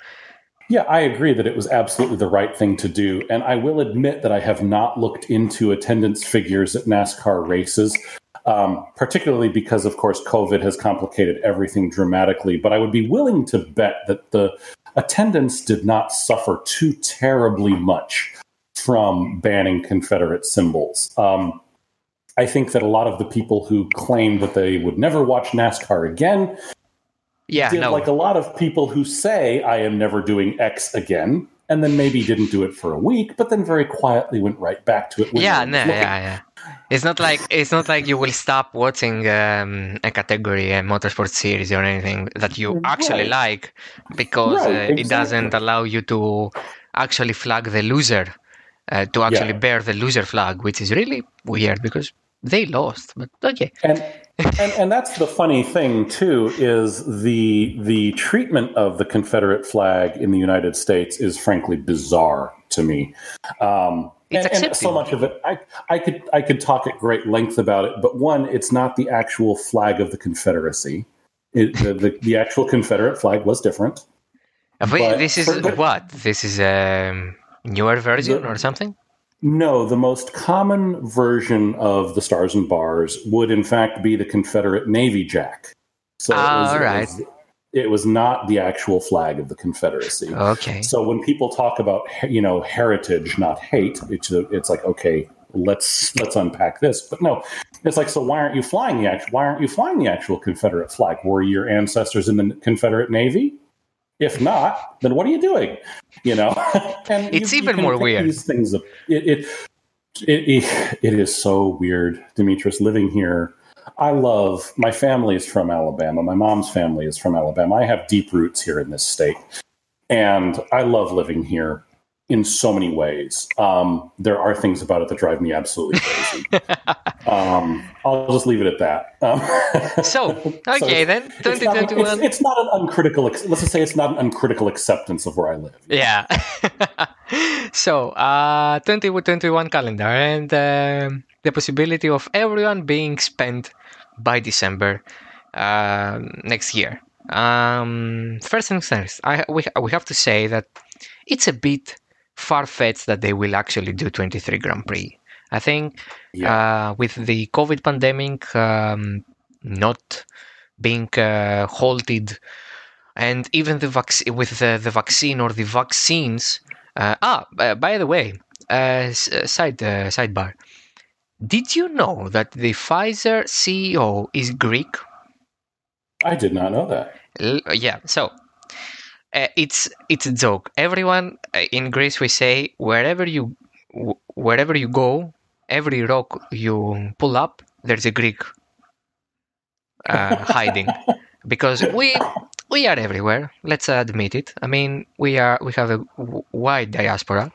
Yeah, I agree that it was absolutely the right thing to do. And I will admit that I have not looked into attendance figures at NASCAR races, um, particularly because, of course, COVID has complicated everything dramatically. But I would be willing to bet that the attendance did not suffer too terribly much from banning Confederate symbols. Um, I think that a lot of the people who claimed that they would never watch NASCAR again Yeah, did no, like a lot of people who say I am never doing X again, and then maybe didn't do it for a week, but then very quietly went right back to it. yeah, no no, one was looking. yeah, yeah. It's not like it's not like you will stop watching um, a category, a motorsport series, or anything that you actually Right. like because Right, uh, it doesn't allow you to actually flag the loser, uh, to actually Yeah. bear the loser flag, which is really weird because they lost. But okay, And, and and that's the funny thing too is the the treatment of the Confederate flag in the United States is frankly bizarre to me. Um, It's and, and so much of it, I, I could I could talk at great length about it. But one, it's not the actual flag of the Confederacy. It, the, the the actual Confederate flag was different. Wait, But this is for what? This is a um, newer version The- or something? No, the most common version of the stars and bars would, in fact, be the Confederate Navy Jack. So Ah, it, was, all it was- it was not the actual flag of the Confederacy. Okay. So when people talk about you know heritage, not hate, it's it's like okay, let's let's unpack this. But no, it's like so why aren't you flying the actual why aren't you flying the actual Confederate flag? Were your ancestors in the Confederate Navy? If not, then what are you doing? You know, and It's you- you even can more weird. These things, it it, it it it is so weird, Demetrius, living here. I love my family is from Alabama. My mom's family is from Alabama. I have deep roots here in this state, and I love living here in so many ways. Um, there are things about it that drive me absolutely crazy. um, I'll just leave it at that. Um, So, okay it's- then, it's not, 2021. it's, it's not an uncritical. Let's just say it's not an uncritical acceptance of where I live. Yeah. so, uh, 2021 calendar and um the possibility of everyone being spent by December uh, next year. Um, first things first, I, we, we have to say that it's a bit far fetched that they will actually do 23 Grand Prix. I think uh, with the COVID pandemic um, not being uh, halted and even the vac- with the, the vaccine or the vaccines. Uh, ah, by the way, uh, uh, side uh, sidebar. Did you know that the Pfizer CEO is Greek? I did not know that. L- yeah, so uh, it's it's a joke. Everyone uh, in Greece we say wherever you wherever you go, every rock you pull up, there's a Greek uh, hiding because we we are everywhere. Let's admit it. I mean, we are we have a wide diaspora.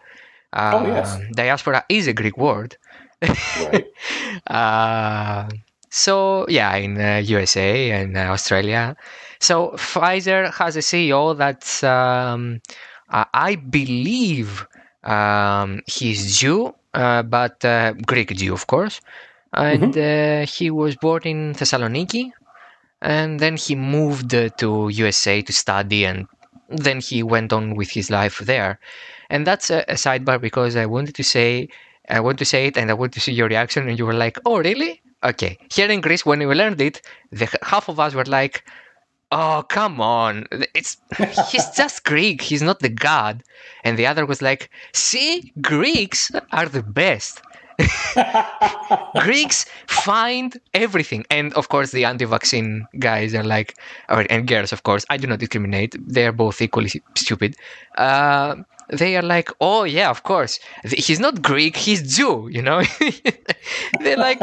Uh, Oh, yes. Diaspora is a Greek word. Right. uh, so yeah, in uh, USA and uh, Australia. So Pfizer has a CEO that's um, I believe um, he's Jew, uh, but uh, Greek Jew, of course, and uh, he was born in Thessaloniki, and then he moved uh, to USA to study, and then he went on with his life there. And that's a, a sidebar because I wanted to say I want to say it and I want to see your reaction. And you were like, oh, really? Okay. Here in Greece, when we learned it, the half of us were like, oh, come on. It's He's just Greek. He's not the god. And the other was like, see, Greeks are the best. Greeks find everything, and of course, the anti-vaccine guys are like, or and girls, of course. I do not discriminate; they are both equally stupid. Uh, they are like, oh yeah, of course. He's not Greek, he's Jew, you know? They're like,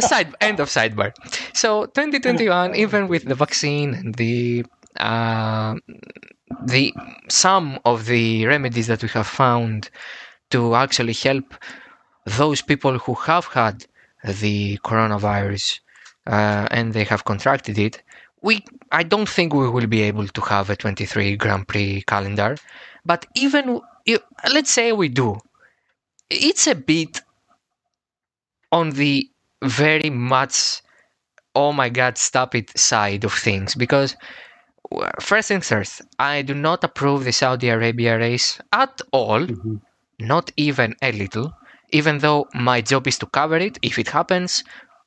side end of sidebar. So 2021, even with the vaccine and the uh, the some of the remedies that we have found to actually help those people who have had the coronavirus uh, and they have contracted it, we I don't think we will be able to have a 23 Grand Prix calendar. But even if, let's say we do, it's a bit on the very much oh my god stop it side of things. Because first things first i do not approve the saudi arabia race at all. Mm-hmm. not even a little. Even though my job is to cover it if it happens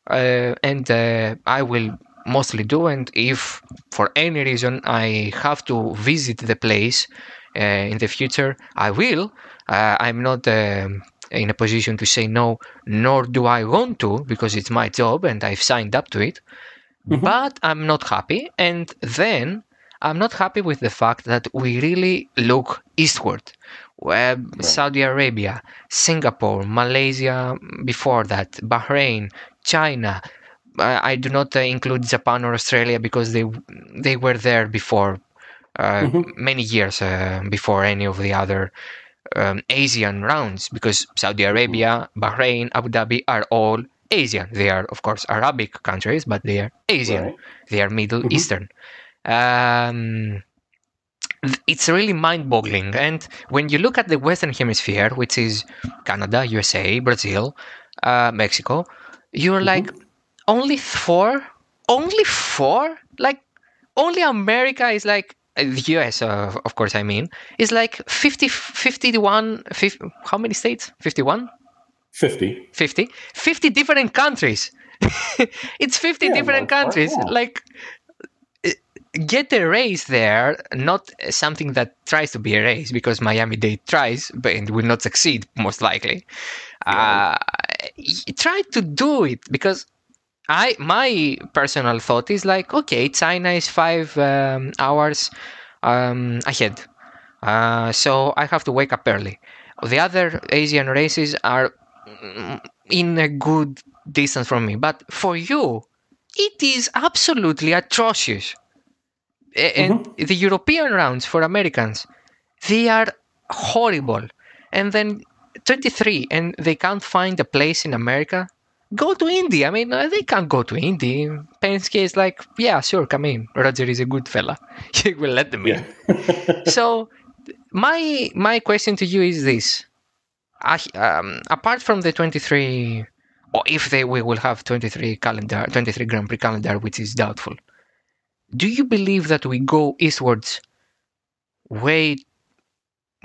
uh, and uh, i will mostly do. And if for any reason i have to visit the place in the future i will uh, i'm not um, in a position to say no nor do i want to because it's my job and i've signed up to it mm-hmm. but i'm not happy and then i'm not happy with the fact that we really look eastward right. Saudi Arabia, Singapore, Malaysia before that, Bahrain, China. I, I do not uh, include Japan or Australia because they they were there before uh, mm-hmm. many years uh, before any of the other um, Asian rounds because Saudi Arabia, Bahrain, Abu Dhabi are all Asian. They are, of course, Arabic countries, but they are Asian. Right. They are Middle mm-hmm. Eastern. Um, it's really mind-boggling. And when you look at the Western Hemisphere, which is Canada, USA, Brazil, uh, Mexico, you're mm-hmm. like only four, only four, like only America is like uh, the US, uh, of course, I mean, is like 50, 51, 50, how many states? 51? 50. 50? 50 different countries. it's 50 yeah, different countries. Part, yeah. Like, get a race there, not something that tries to be a race, because Miami Dade tries, but it will not succeed, most likely. Yeah. Uh, try to do it because I my personal thought is like, okay, China is five um, hours um, ahead, uh, so I have to wake up early. The other Asian races are mm, in a good distance from me, but for you, it is absolutely atrocious and mm-hmm. the European rounds for Americans, they are horrible. And then 23, and they can't find a place in America. Go to Indy. I mean, uh, they can't go to Indy. Penske is like, yeah, sure, come in. Roger is a good fella. he will let them in. Yeah. so, my my question to you is this: um, apart from the 23, or if they we will have 23 calendar, 23 Grand Prix calendar, which is doubtful, do you believe that we go eastwards way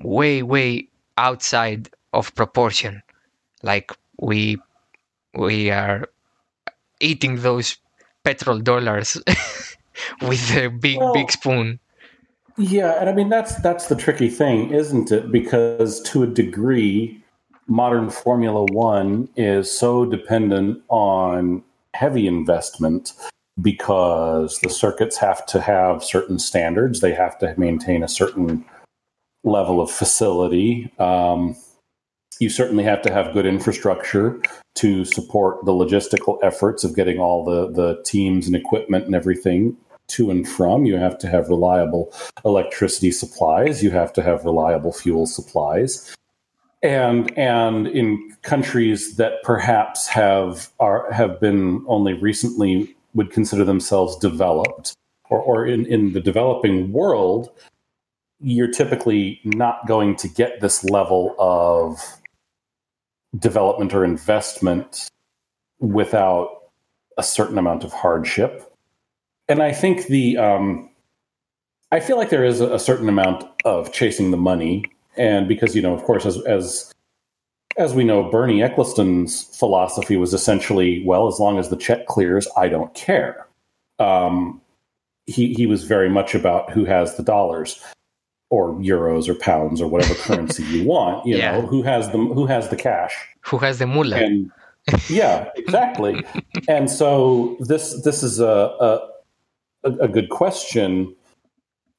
way way outside of proportion like we we are eating those petrol dollars with a big well, big spoon yeah and i mean that's that's the tricky thing isn't it because to a degree modern formula 1 is so dependent on heavy investment because the circuits have to have certain standards. They have to maintain a certain level of facility. Um, you certainly have to have good infrastructure to support the logistical efforts of getting all the, the teams and equipment and everything to and from. You have to have reliable electricity supplies. You have to have reliable fuel supplies. And and in countries that perhaps have are have been only recently would consider themselves developed, or, or in, in the developing world, you're typically not going to get this level of development or investment without a certain amount of hardship. And I think the, um, I feel like there is a, certain amount of chasing the money. And because, you know, of course, as, as as we know, Bernie Ecclestone's philosophy was essentially, well, as long as the check clears, I don't care. Um, he he was very much about who has the dollars. Or euros or pounds or whatever currency you want. You Yeah. know, who has the who has the cash? Who has the mullah? And yeah, exactly. and so this this is a, a a good question.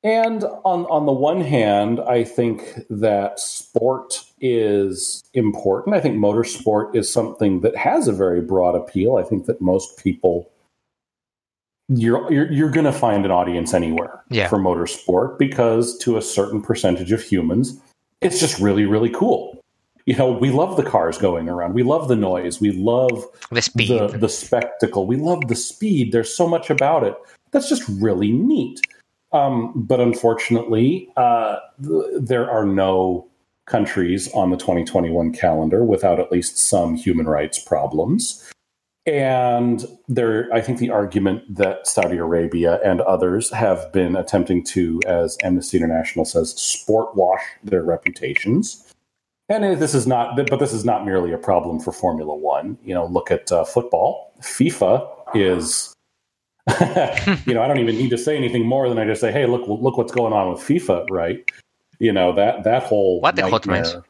And on on the one hand, I think that sport is important. I think motorsport is something that has a very broad appeal. I think that most people you're you're, you're going to find an audience anywhere Yeah. for motorsport because to a certain percentage of humans, it's just really really cool. You know, we love the cars going around. We love the noise. We love the speed. the the spectacle. We love the speed. There's so much about it that's just really neat. Um, but unfortunately, uh, th- there are no countries on the 2021 calendar without at least some human rights problems. And there, I think the argument that Saudi Arabia and others have been attempting to, as Amnesty International says, sport wash their reputations. And this is not, but this is not merely a problem for Formula One. You know, look at uh, football. FIFA is, you know, I don't even need to say anything more than I just say, hey, look, look what's going on with FIFA, right? You know that that whole What nightmare-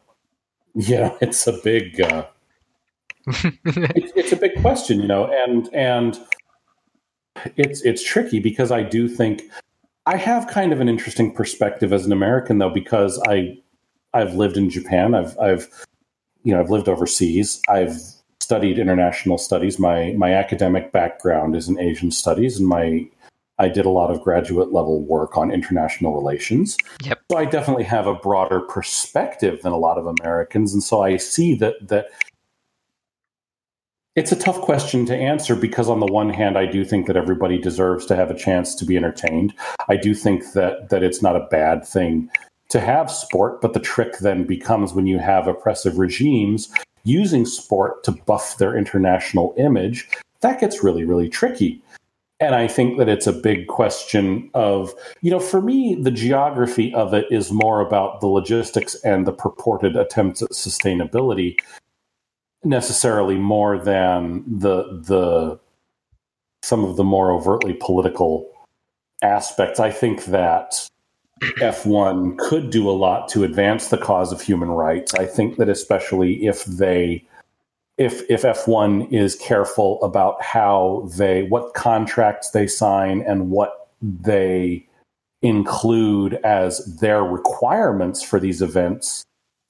Yeah, it's a big, uh, it's, it's a big question, you know, and and it's it's tricky because I do think I have kind of an interesting perspective as an American though because I I've lived in Japan. I've I've you know I've lived overseas. I've studied international studies. My my academic background is in Asian studies, and my I did a lot of graduate level work on international relations. Yep. So I definitely have a broader perspective than a lot of Americans, and so I see that that it's a tough question to answer because on the one hand I do think that everybody deserves to have a chance to be entertained. I do think that that it's not a bad thing to have sport, but the trick then becomes when you have oppressive regimes using sport to buff their international image, that gets really really tricky. And I think that it's a big question of, you know, for me, the geography of it is more about the logistics and the purported attempts at sustainability necessarily more than the the some of the more overtly political aspects. I think that F1 could do a lot to advance the cause of human rights. I think that especially if they if if F1 is careful about how they what contracts they sign and what they include as their requirements for these events,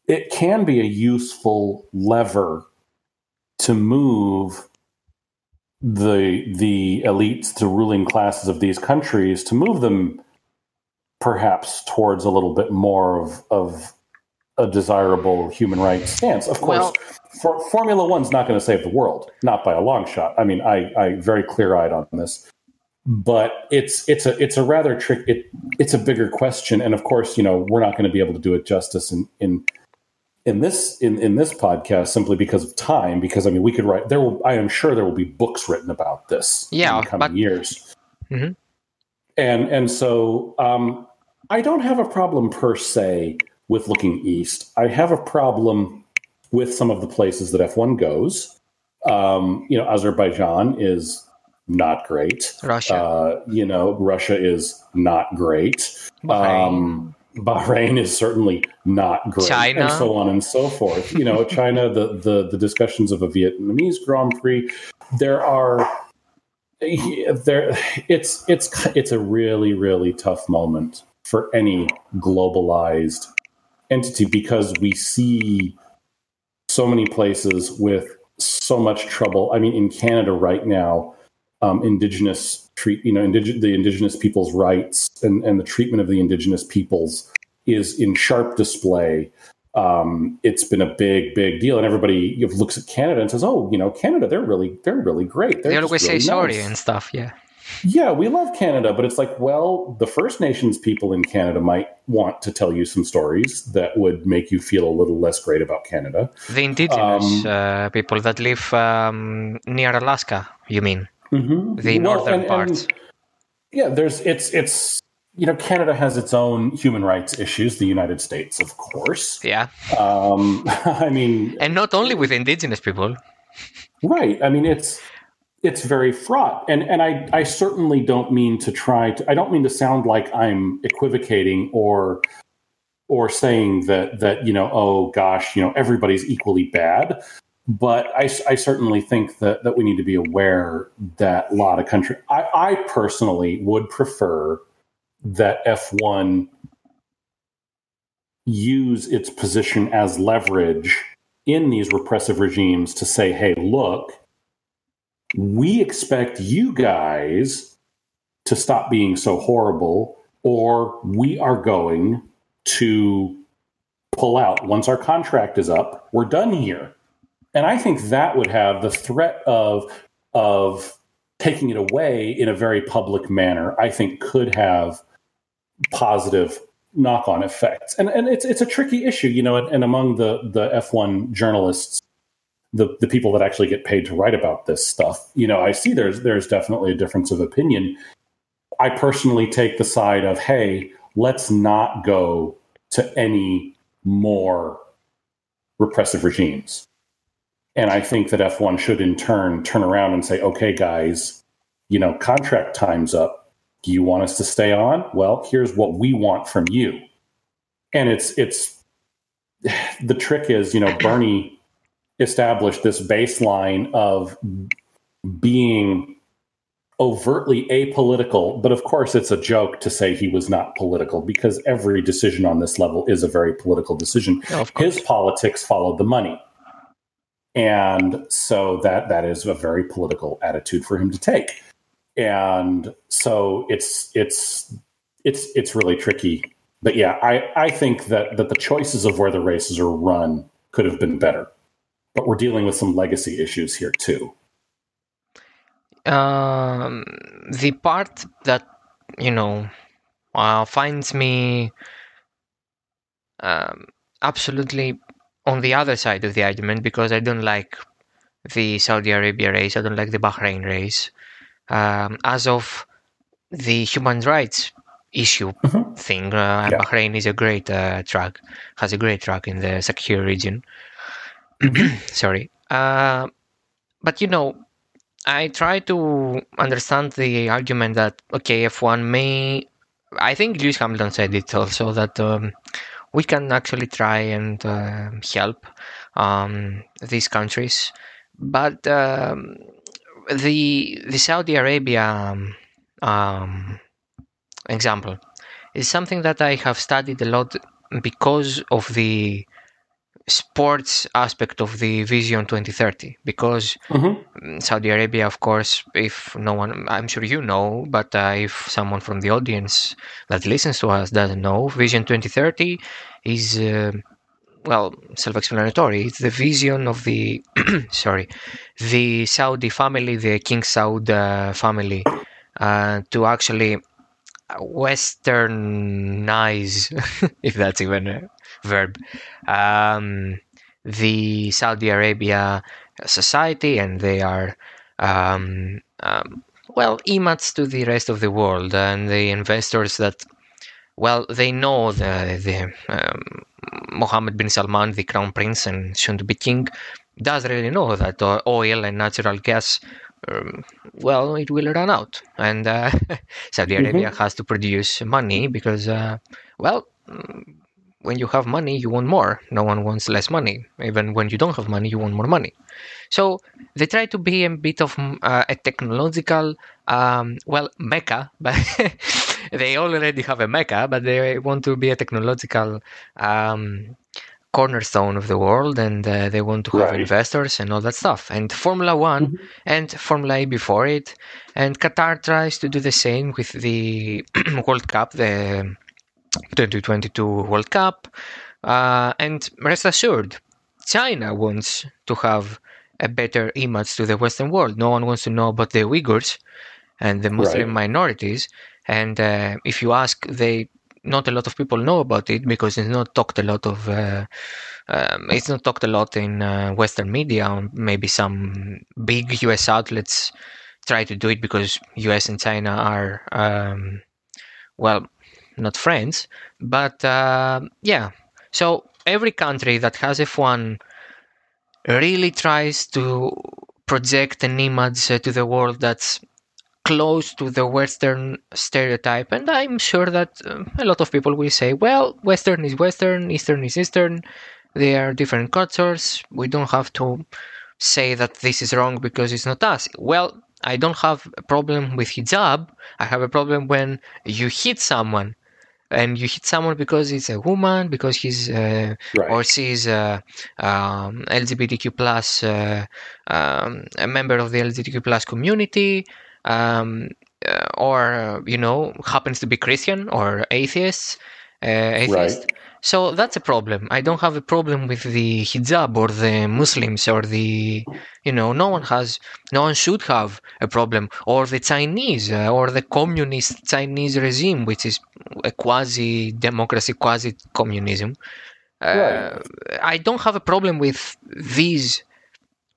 it can be a useful lever to move the the elites, the ruling classes of these countries, to move them perhaps towards a little bit more of, of a desirable human rights stance. Of course, Well- for, Formula One's not going to save the world, not by a long shot. I mean, I, I very clear eyed on this, but it's it's a it's a rather trick. It it's a bigger question, and of course, you know, we're not going to be able to do it justice in in in this in, in this podcast simply because of time. Because I mean, we could write there. Will I am sure there will be books written about this Yeah, in the coming but- years. Mhm. And and so um, I don't have a problem per se with looking east. I have a problem with some of the places that F1 goes. Um, you know, Azerbaijan is not great. Russia. Uh, you know, Russia is not great. Bahrain. Um, Bahrain is certainly not great, China. and so on and so forth. You know, China, the the the discussions of a Vietnamese Grand Prix. There are there. It's it's it's a really really tough moment for any globalized entity because we see so many places with so much trouble. I mean, in Canada right now, um, indigenous treat you know indig- the indigenous people's rights and, and the treatment of the indigenous peoples is in sharp display. Um, it's been a big, big deal, and everybody looks at Canada and says, "Oh, you know, Canada, they're really, they're really great. They're they always say really sorry nice." and stuff. Yeah. Yeah, we love Canada, but it's like, well, the First Nations people in Canada might want to tell you some stories that would make you feel a little less great about Canada. The indigenous Um, uh, people that live um, near Alaska, you mean? Mm-hmm. The northern parts. yeah, there's it's it's you know Canada has its own human rights issues. The United States, of course. Yeah. Um, I mean, And not only with indigenous people. Right. I mean, it's it's very fraught, and and I I certainly don't mean to try to. I don't mean to sound like I'm equivocating or or saying that that you know oh gosh you know everybody's equally bad but I, I certainly think that that we need to be aware that a lot of country I, I personally would prefer that F1 use its position as leverage in these repressive regimes to say, hey, look, we expect you guys to stop being so horrible, or we are going to pull out. Once our contract is up, we're done here. And I think that would have the threat of, of taking it away in a very public manner, I think could have positive knock on effects. And and it's it's a tricky issue, you know, and, and among the the F1 journalists, the the people that actually get paid to write about this stuff, you know, I see there's there's definitely a difference of opinion. I personally take the side of, hey, let's not go to any more repressive regimes. And I think that F1 should in turn turn around and say, okay, guys, you know, contract time's up do you want us to stay on? Well, here's what we want from you. And it's it's the trick is, you know, Bernie established this baseline of being overtly apolitical, but of course it's a joke to say he was not political because every decision on this level is a very political decision. Oh, His politics followed the money. And so that that is a very political attitude for him to take and so it's it's it's it's really tricky. But yeah, I I think that that the choices of where the races are run could have been better. But we're dealing with some legacy issues here too. Um, the part that you know uh, finds me um, absolutely on the other side of the argument because I don't like the Saudi Arabia race. I don't like the Bahrain race um, as of the human rights issue mm-hmm. thing, uh, yeah. Bahrain is a great uh, track, has a great track in the Sakhir region. Sorry. Uh, but you know, I try to understand the argument that, okay, F1 may. I think Lewis Hamilton said it also that um, we can actually try and uh, help um, these countries. But um, the the Saudi Arabia um, um, example is something that I have studied a lot because of the sports aspect of the Vision 2030. Because mm-hmm. Saudi Arabia, of course, if no one, I'm sure you know, but uh, if someone from the audience that listens to us doesn't know, Vision 2030 is. Uh, well, self-explanatory. It's the vision of the sorry, the Saudi family, the King Saud uh, family, uh, to actually westernize, if that's even a verb, um, the Saudi Arabia society, and they are um, um, well image to the rest of the world and the investors that well they know the the um, Mohammed bin Salman, the crown prince and soon to be king, does really know that oil and natural gas, um, well, it will run out. And uh, Saudi mm-hmm. Arabia has to produce money because, uh, well, mm, when you have money, you want more. No one wants less money. Even when you don't have money, you want more money. So they try to be a bit of uh, a technological, um, well, mecca, but they already have a mecca, but they want to be a technological um, cornerstone of the world, and uh, they want to have right. investors and all that stuff. And Formula One mm-hmm. and Formula E before it, and Qatar tries to do the same with the World Cup, the 2022 World Cup. Uh, and rest assured, China wants to have a better image to the Western world. No one wants to know about the Uyghurs and the Muslim right. minorities. And uh, if you ask, they not a lot of people know about it because it's not talked a lot of. Uh, um, it's not talked a lot in uh, Western media. Maybe some big U.S. outlets try to do it because U.S. and China are, um, well, not friends. But uh, yeah, so every country that has F1 really tries to project an image to the world that's close to the Western stereotype. And I'm sure that uh, a lot of people will say, well, Western is Western, Eastern is Eastern. They are different cultures. We don't have to say that this is wrong because it's not us. Well, I don't have a problem with hijab. I have a problem when you hit someone and you hit someone because it's a woman, because he's uh, Right. or she's uh, um, LGBTQ plus uh, um, a member of the LGBTQ plus community, um, uh, or uh, you know happens to be Christian or atheist, uh, atheist. Right. So that's a problem. I don't have a problem with the hijab or the Muslims or the, you know, no one has, no one should have a problem. Or the Chinese uh, or the communist Chinese regime, which is a quasi democracy, quasi communism. Uh, I don't have a problem with these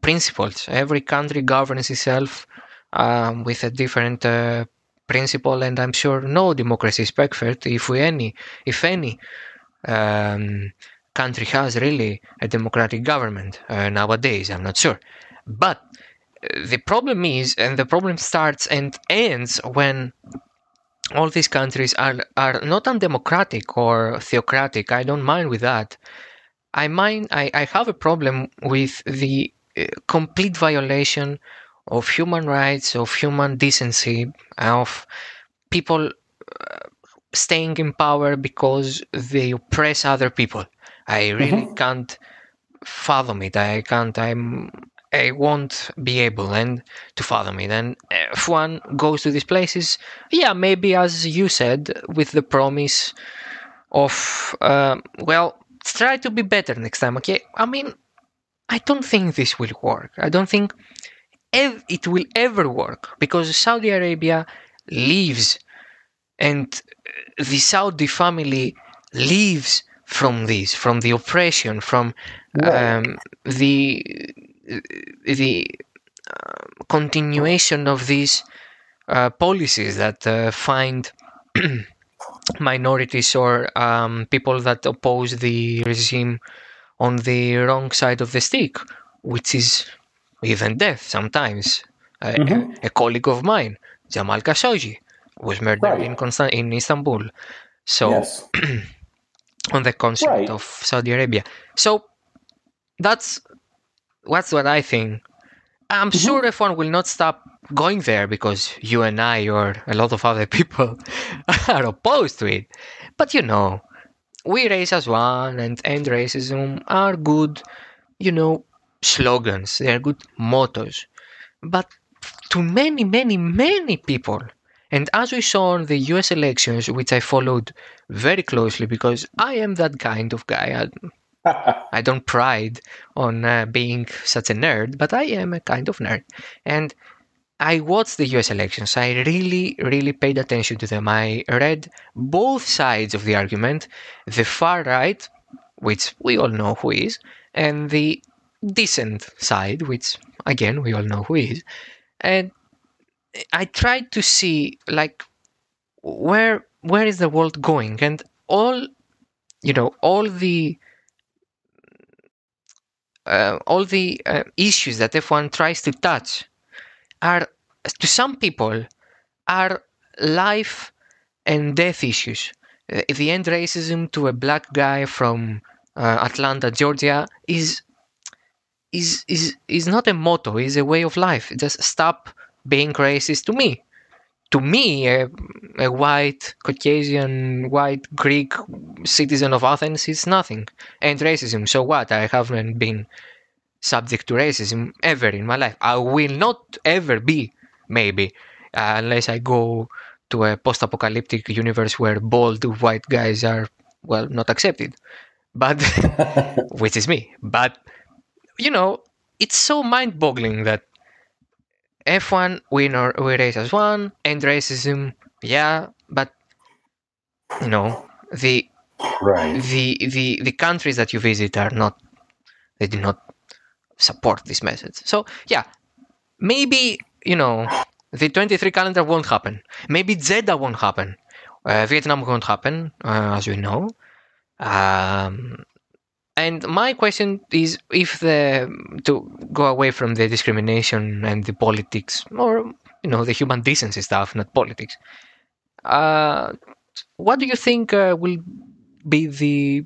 principles. Every country governs itself um, with a different uh, principle, and I'm sure no democracy is perfect. If we any, if any um, country has really a democratic government uh, nowadays. I'm not sure, but uh, the problem is, and the problem starts and ends when all these countries are are not undemocratic or theocratic. I don't mind with that. I mind. I, I have a problem with the uh, complete violation of human rights, of human decency, of people uh, staying in power because they oppress other people. I really can't fathom it. I can't. I'm. I won't be able and to fathom it. And if one goes to these places, yeah, maybe as you said, with the promise of, uh, well, try to be better next time. Okay, I mean, I don't think this will work. I don't think ev- it will ever work because Saudi Arabia lives and the Saudi family lives from this, from the oppression, from um, the the uh, continuation of these uh, policies that uh, find minorities or um, people that oppose the regime on the wrong side of the stick, which is even death sometimes. A- Mhm. a, colleague of mine, Jamal Khashoggi, was murdered Right. in Constan- in Istanbul. So yes. on the concept Right. of Saudi Arabia. So that's that's what I think. I'm Mm-hmm. sure everyone will not stop going there because you and I or a lot of other people are opposed to it. But you know, we race as one and end racism are good, you know, slogans. They are good mottos. But to many, many, many people, and as we saw in the US elections, which I followed very closely because I am that kind of guy. I, I don't pride on uh, being such a nerd, but I am a kind of nerd. And I watched the US elections. I really, really paid attention to them. I read both sides of the argument the far right, which we all know who is, and the decent side, which again we all know who is. And I tried to see like where where is the world going and all you know all the uh, all the uh, issues that F1 tries to touch are to some people are life and death issues. Uh, the end racism to a black guy from uh, Atlanta, Georgia, is is is is not a motto. Is a way of life. Just stop being racist to me. To me, a, a white Caucasian, white Greek citizen of Athens is nothing. And racism. So what? I haven't been subject to racism ever in my life. I will not ever be, maybe, uh, unless I go to a post-apocalyptic universe where bald white guys are well not accepted. But which is me. But you know, it's so mind-boggling that F1 we know we race as one and racism, yeah, but you know the right. the the the countries that you visit are not they do not support this message. So yeah, maybe you know the 23 calendar won't happen. Maybe Jeddah won't happen. Uh, Vietnam won't happen, uh, as we know. Um, and my question is if the to go away from the discrimination and the politics or you know the human decency stuff, not politics. Uh, what do you think uh, will be the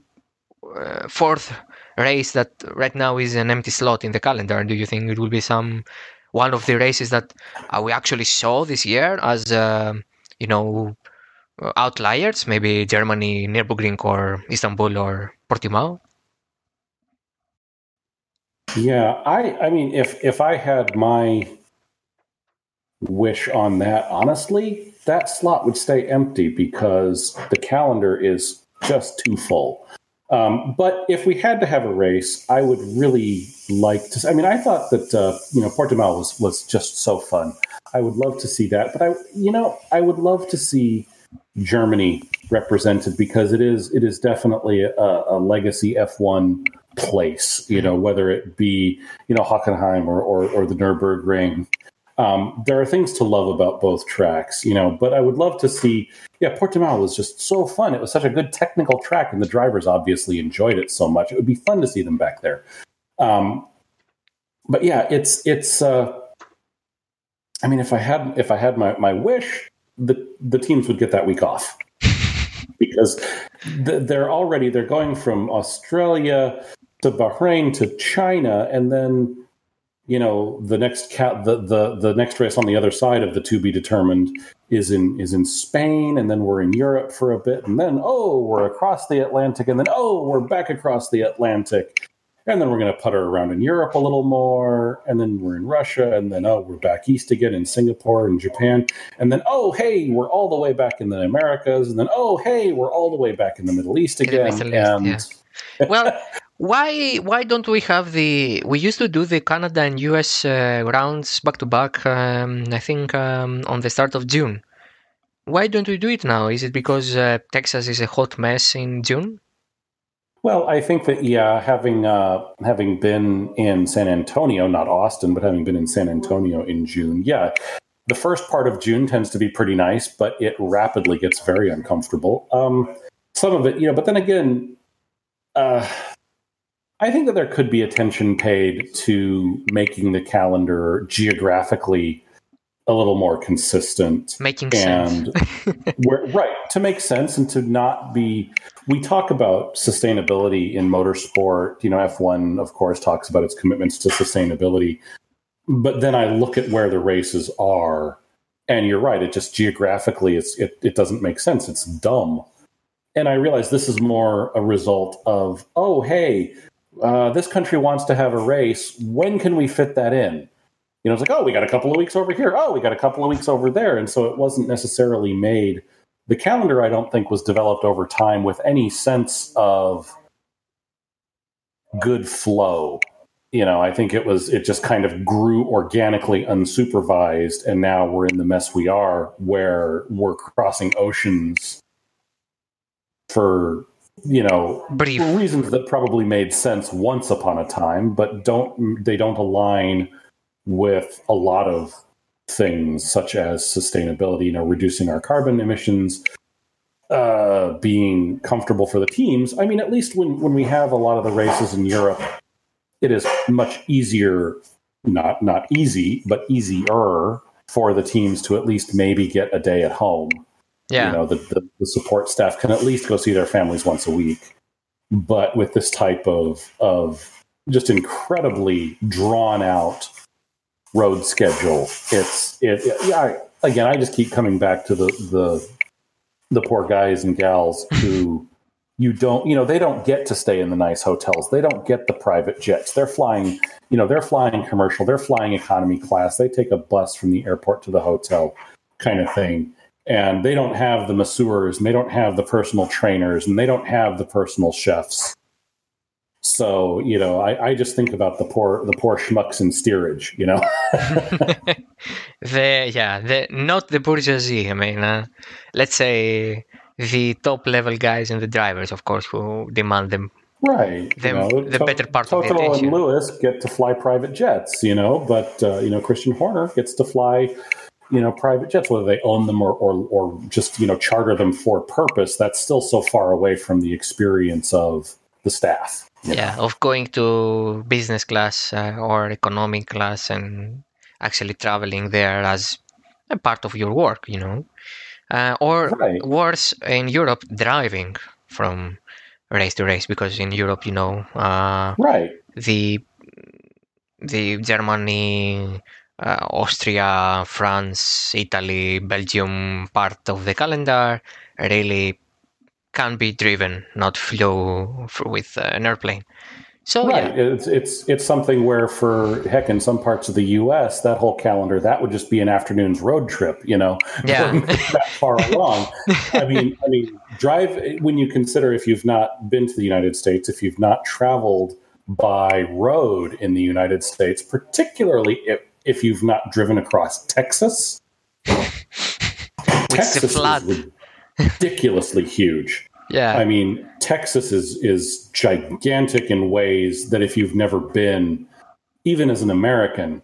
uh, fourth race that right now is an empty slot in the calendar? Do you think it will be some one of the races that uh, we actually saw this year as uh, you know outliers? Maybe Germany, Nürburgring, or Istanbul, or Portimao. Yeah, I I mean if if I had my wish on that, honestly, that slot would stay empty because the calendar is just too full. Um, but if we had to have a race, I would really like to. I mean, I thought that uh, you know Portimao was was just so fun. I would love to see that, but I you know I would love to see Germany represented because it is it is definitely a, a legacy F one place. You know, whether it be you know Hockenheim or or, or the Nurburgring. Um, there are things to love about both tracks, you know, but I would love to see. Yeah, Portimao was just so fun. It was such a good technical track, and the drivers obviously enjoyed it so much. It would be fun to see them back there. Um, but yeah, it's it's. Uh, I mean, if I had if I had my my wish, the the teams would get that week off because they're already they're going from Australia to Bahrain to China, and then you know the next cat the, the the next race on the other side of the to be determined is in is in Spain and then we're in Europe for a bit and then oh we're across the Atlantic and then oh we're back across the Atlantic. And then we're going to putter around in Europe a little more and then we're in Russia and then oh we're back east again in Singapore and Japan. And then oh hey we're all the way back in the Americas. And then oh hey we're all the way back in the Middle East again. Middle East, and yeah. well why why don't we have the? We used to do the Canada and US uh, rounds back to back. Um, I think um, on the start of June. Why don't we do it now? Is it because uh, Texas is a hot mess in June? Well, I think that yeah, having uh, having been in San Antonio, not Austin, but having been in San Antonio in June, yeah, the first part of June tends to be pretty nice, but it rapidly gets very uncomfortable. Um, some of it, you know, but then again, uh, I think that there could be attention paid to making the calendar geographically a little more consistent. Making and sense. where, right. To make sense and to not be. We talk about sustainability in motorsport. You know, F1, of course, talks about its commitments to sustainability. But then I look at where the races are, and you're right. It just geographically, it's, it, it doesn't make sense. It's dumb. And I realize this is more a result of, oh, hey, uh, this country wants to have a race. When can we fit that in? You know, it's like, oh, we got a couple of weeks over here. Oh, we got a couple of weeks over there. And so it wasn't necessarily made. The calendar, I don't think, was developed over time with any sense of good flow. You know, I think it was, it just kind of grew organically unsupervised. And now we're in the mess we are where we're crossing oceans for you know Brief. reasons that probably made sense once upon a time but don't they don't align with a lot of things such as sustainability you know reducing our carbon emissions uh, being comfortable for the teams i mean at least when when we have a lot of the races in europe it is much easier not not easy but easier for the teams to at least maybe get a day at home yeah. You know, the, the, the support staff can at least go see their families once a week. But with this type of of just incredibly drawn out road schedule, it's it, it yeah. I, again, I just keep coming back to the the the poor guys and gals who you don't you know they don't get to stay in the nice hotels they don't get the private jets they're flying you know they're flying commercial they're flying economy class they take a bus from the airport to the hotel kind of thing and they don't have the masseurs and they don't have the personal trainers and they don't have the personal chefs so you know I, I just think about the poor the poor schmucks in steerage you know the yeah the not the bourgeoisie i mean uh, let's say the top level guys and the drivers of course who demand them right the, you know, the to- better part of the attention. and lewis get to fly private jets you know but uh, you know christian horner gets to fly you know private jets whether they own them or, or or just you know charter them for purpose that's still so far away from the experience of the staff yeah know? of going to business class uh, or economic class and actually traveling there as a part of your work, you know. Uh, or Right. worse, in Europe, driving from race to race, because in Europe, you know, uh, Right. the the Germany, uh, Austria, France, Italy, Belgium part of the calendar really can be driven, not flew with uh, an airplane. So right. Yeah, It's it's it's something where, for heck, in some parts of the U.S., that whole calendar that would just be an afternoon's road trip. You know, Yeah. that far along. I mean, I mean, drive when you consider if you've not been to the United States, if you've not traveled by road in the United States, particularly if if you've not driven across Texas. Texas is ridiculously huge. yeah, I mean, Texas is is gigantic in ways that if you've never been, even as an American,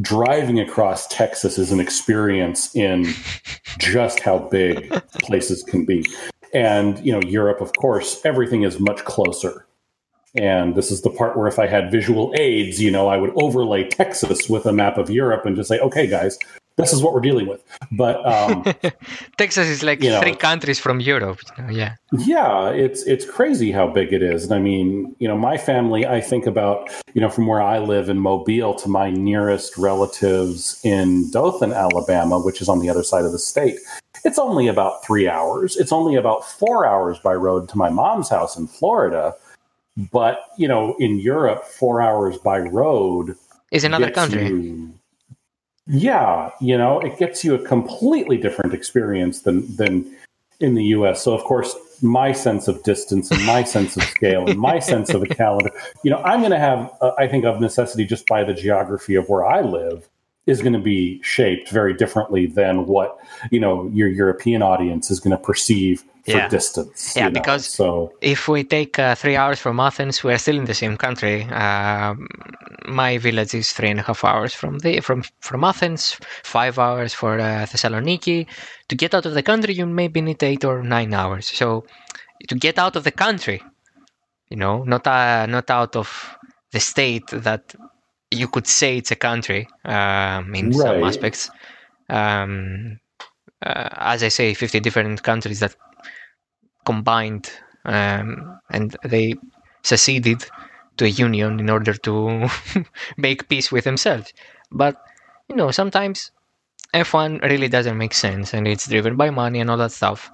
driving across Texas is an experience in just how big places can be. And you know, Europe, of course, everything is much closer. And this is the part where if I had visual aids, you know, I would overlay Texas with a map of Europe and just say, okay, guys, this is what we're dealing with. But um, Texas is like you know- three countries from Europe. you know, yeah, Yeah, it's it's crazy how big it is. And I mean, you know, my family, I think about, you know, from where I live in Mobile to my nearest relatives in Dothan, Alabama, which is on the other side of the state. It's only about 3 hours. It's only about 4 hours by road to my mom's house in Florida. But, you know, in Europe, 4 hours by road is another country. you- yeah, you know, it gets you a completely different experience than than in the U.S. So, of course, my sense of distance and my sense of scale and my sense of a calendar, you know, I'm going to have, uh, I think, of necessity just by the geography of where I live, is going to be shaped very differently than what you know your European audience is going to perceive for Yeah. distance. Yeah, you know? because- so If we take uh, three hours from Athens, we are still in the same country. Um, my village is three and a half hours from the from from Athens, five hours for uh, Thessaloniki. To get out of the country, you maybe need eight or nine hours. So to get out of the country, you know, not uh, not out of the state that you could say it's a country um, in some aspects. Um, uh, as I say, 50 different countries that combined um, and they seceded to a union in order to make peace with themselves. But you know, sometimes F1 really doesn't make sense, and it's driven by money and all that stuff.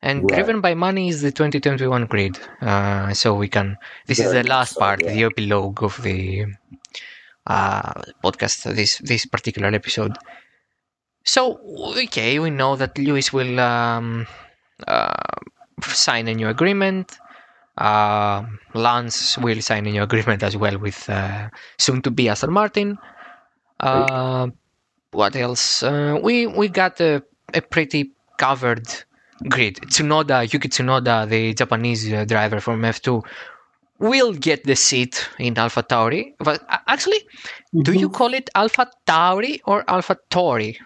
And Right. driven by money is the 2021 grid. Uh, so we can. This is the last so, part, yeah. the epilogue of the uh, podcast. This this particular episode. So okay, we know that Lewis will um, uh, sign a new agreement. Uh, Lance will sign a new agreement as well with uh, soon to be Aston Martin. Uh, what else? Uh, we we got a, a pretty covered grid. Tsunoda, Yuki Tsunoda, the Japanese uh, driver from F2, will get the seat in Alpha Tauri. But uh, actually, do you call it Alpha Tauri or Alpha Tori?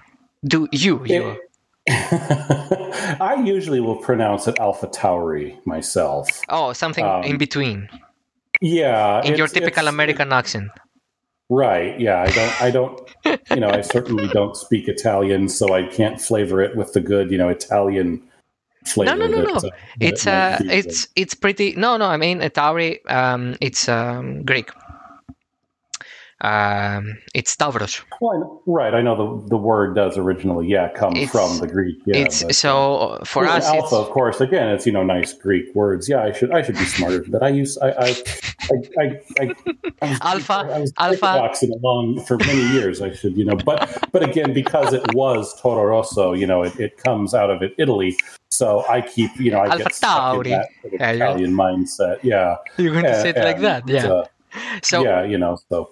Do you? you? I usually will pronounce it Alpha Tauri myself. Oh, something Um, in between, Yeah, in your typical American accent. Right. Yeah. I don't. I don't. You know, I certainly don't speak Italian, so I can't flavor it with the good, you know, Italian flavor. no, no, that, no. uh, It's it uh, it's it's pretty. No, no. I mean, a Tauri. Um, it's um, Greek. Um, it's Stavros. Well, right. I know the the word does originally, yeah, come It's- from the Greek. Yeah, it's but, so uh, for us. alpha, It's, of course. Again, it's you know nice Greek words. Yeah, I should I should be smarter, but I use I I I I, I, I was, Alpha, I was alpha. along for many years. I should you know, but but again, because it was Toro Rosso, you know, it, it comes out of it Italy. So I keep you know I Alpha get stuck in that sort of Yeah, you're- Italian mindset. Yeah, you're going to say it like that, yeah. uh, so yeah, you know, so.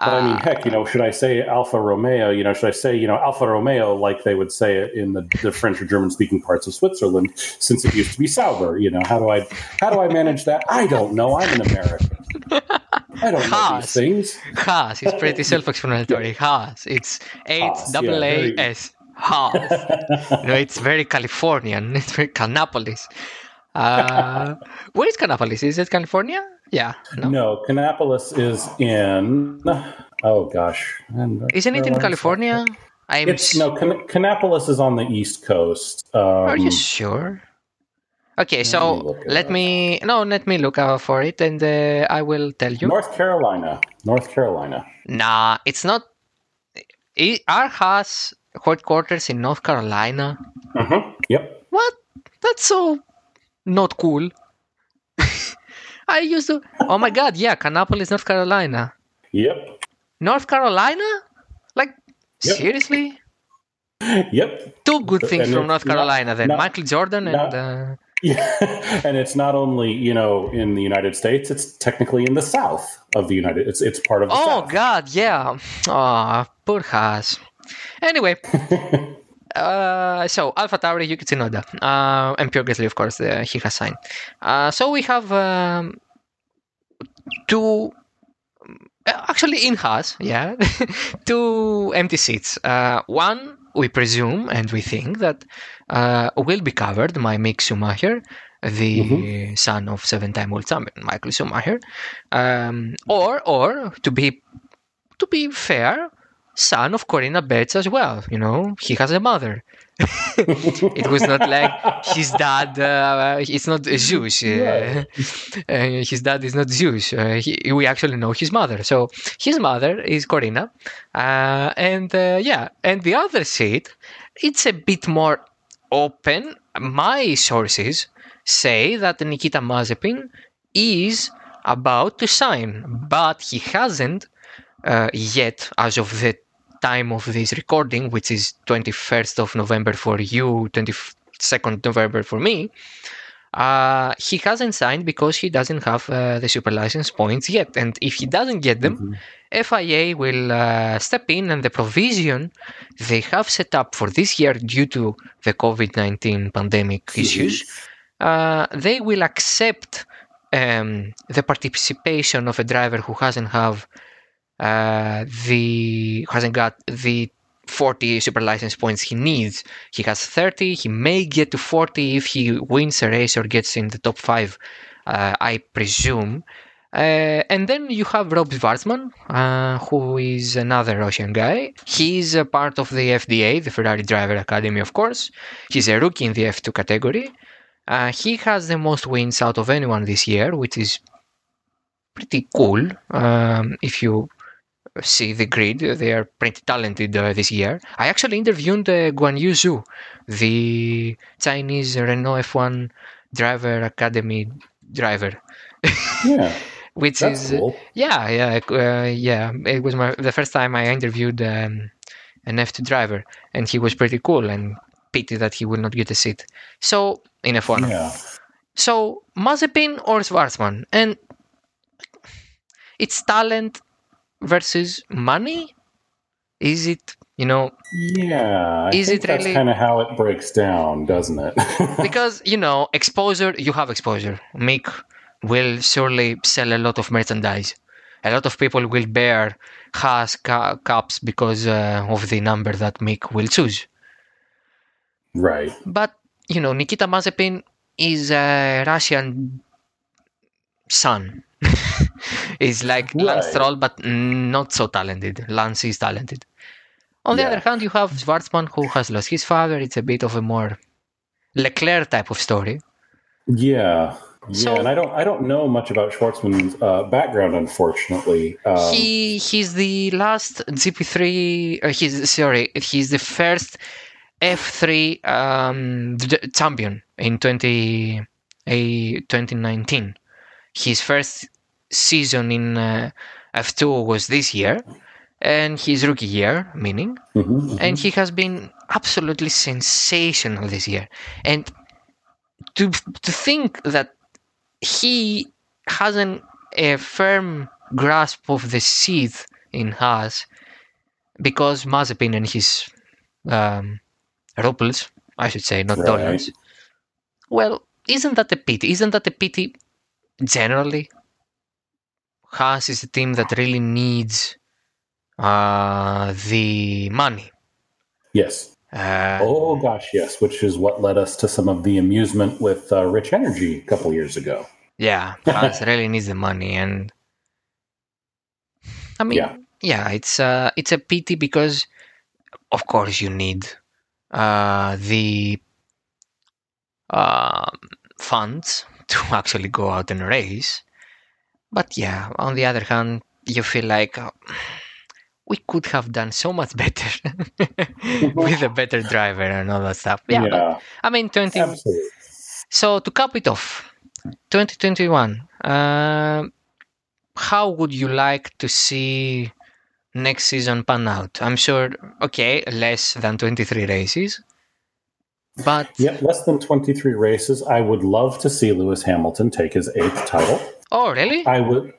But I mean, uh, heck, you know, should I say Alfa Romeo? You know, should I say, you know, Alfa Romeo like they would say it in the, the French or German speaking parts of Switzerland, since it used to be Sauber? You know, how do I how do I manage that? I don't know. I'm an American. I don't know Haas. these things. Haas is pretty self-explanatory. Haas. It's H double A S. Haas. you know, it's very Californian. It's very Kannapolis. Uh, where is Kannapolis? Is it California? Yeah. No. No, Kannapolis is in. Oh gosh, Isn't it in California? I'm. It's no Can- Kannapolis is on the East Coast. Um, Are you sure? Okay, so let up. me no, let me look out for it, and uh, I will tell you. North Carolina. North Carolina. Nah, it's not. It, our has headquarters in North Carolina. Mm-hmm. Yep. What? That's so not cool. I used to. Oh my god! Yeah, Kannapolis, North Carolina. Yep. North Carolina? Like Yep. seriously? Yep. Two good things And from North not- Carolina then. not- Michael Jordan and uh, Yeah, and it's not only you know in the United States; it's technically in the South of the United. It's it's part of the Oh South. god, yeah. Oh, poor Haas. Anyway, uh, so Alpha Tauri Yuki Tsunoda uh, and Pierre Gasly, of course, uh, he has signed. Uh, so we have um, two, uh, actually in Haas, yeah, two empty seats. Uh, one we presume and we think that uh, will be covered by Mick Schumacher, the son of seven-time world champion Michael Schumacher, um, or or to be to be fair, son of Corinna Betsch as well. You know, he has a mother. it was not like his dad. Uh, it's not Zeus. Uh, uh, his dad is not Zeus. Uh, he, we actually know his mother. So his mother is Corinna, uh, and uh, yeah, and the other seat, it's a bit more open. My sources say that Nikita Mazepin is about to sign, but he hasn't uh, yet as of the time of this recording, which is 21st of November for you, 22nd November for me. Uh, he hasn't signed because he doesn't have uh, the super license points yet. And if he doesn't get them, FIA will uh, step in and the provision they have set up for this year due to the COVID 19 pandemic issues, uh, they will accept um, the participation of a driver who hasn't have uh, the hasn't got the 40 super license points he needs. He has 30. He may get to 40 if he wins a race or gets in the top five, uh, I presume. Uh, and then you have Rob Shwartzman, uh, who is another Russian guy. He's a part of the FDA, the Ferrari Driver Academy, of course. He's a rookie in the F2 category. Uh, he has the most wins out of anyone this year, which is pretty cool. Um, if you see the grid, they are pretty talented uh, this year. I actually interviewed uh, Guanyu Zhou, the Chinese Renault F1 Driver Academy driver, Yeah, which is cool. yeah, yeah, uh, yeah. It was my the first time I interviewed um, an F2 driver, and he was pretty cool. And pity that he will not get a seat. So in F1, Yeah. so Mazepin or Shwartzman, and it's talent versus money. Is it you know Yeah, I Is it that's really- kind of how it breaks down, doesn't it? because you know exposure you have exposure mick will surely sell a lot of merchandise a lot of people will bear has ca- cups because uh, of the number that mick will choose right. but you know nikita mazepin is a russian son is like lance Right. stroll but not so talented lance is talented on the Yeah. other hand you have shwartzman who has lost his father it's a bit of a more leclerc type of story Yeah. Yeah, So- and I don't I don't know much about Shwartzman's uh, background, unfortunately. Um, he he's the last GP3. Uh, he's sorry. He's the first F3 um, d- champion in 20, a 2019. His first season in uh, F2 was this year, and his rookie year, meaning, mhm, mhm. and he has been absolutely sensational this year. And to to think that he hasn't a firm grasp of the seat in Haas because Mazepin and his um, rubles, I should say, not Right. dollars. Well, isn't that a pity? Isn't that a pity generally? Haas is a team that really needs uh, the money. yes. Uh, Oh gosh, yes. Which is what led us to some of the amusement with uh, Rich Energy a couple years ago. Yeah, Haas really needs the money, and I mean, Yeah. yeah, it's uh, it's a pity because of course, you need uh, the uh, funds to actually go out and race. But yeah, on the other hand, you feel like oh, we could have done so much better with a better driver and all that stuff. Yeah, yeah. But, I mean, 20. absolutely. So to cap it off, 2021, uh, how would you like to see next season pan out? I'm sure, okay, less than 23 races, but Yeah, less than 23 races. I would love to see Lewis Hamilton take his eighth title. oh, really? I would.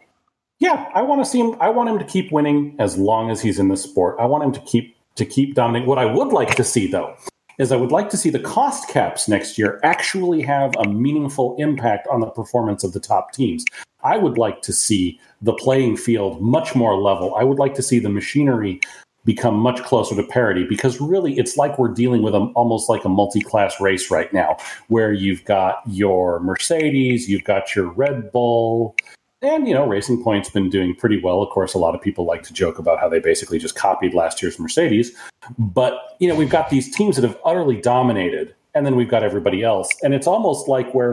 Yeah, I want to see him. I want him to keep winning as long as he's in the sport. I want him to keep to keep dominating. What I would like to see, though, is I would like to see the cost caps next year actually have a meaningful impact on the performance of the top teams. I would like to see the playing field much more level. I would like to see the machinery become much closer to parity because really it's like we're dealing with a, almost like a multi-class race right now where you've got your Mercedes, you've got your Red Bull, and you know Racing Point's been doing pretty well. Of course, a lot of people like to joke about how they basically just copied last year's Mercedes, but you know we've got these teams that have utterly dominated, and then we've got everybody else, and it's almost like where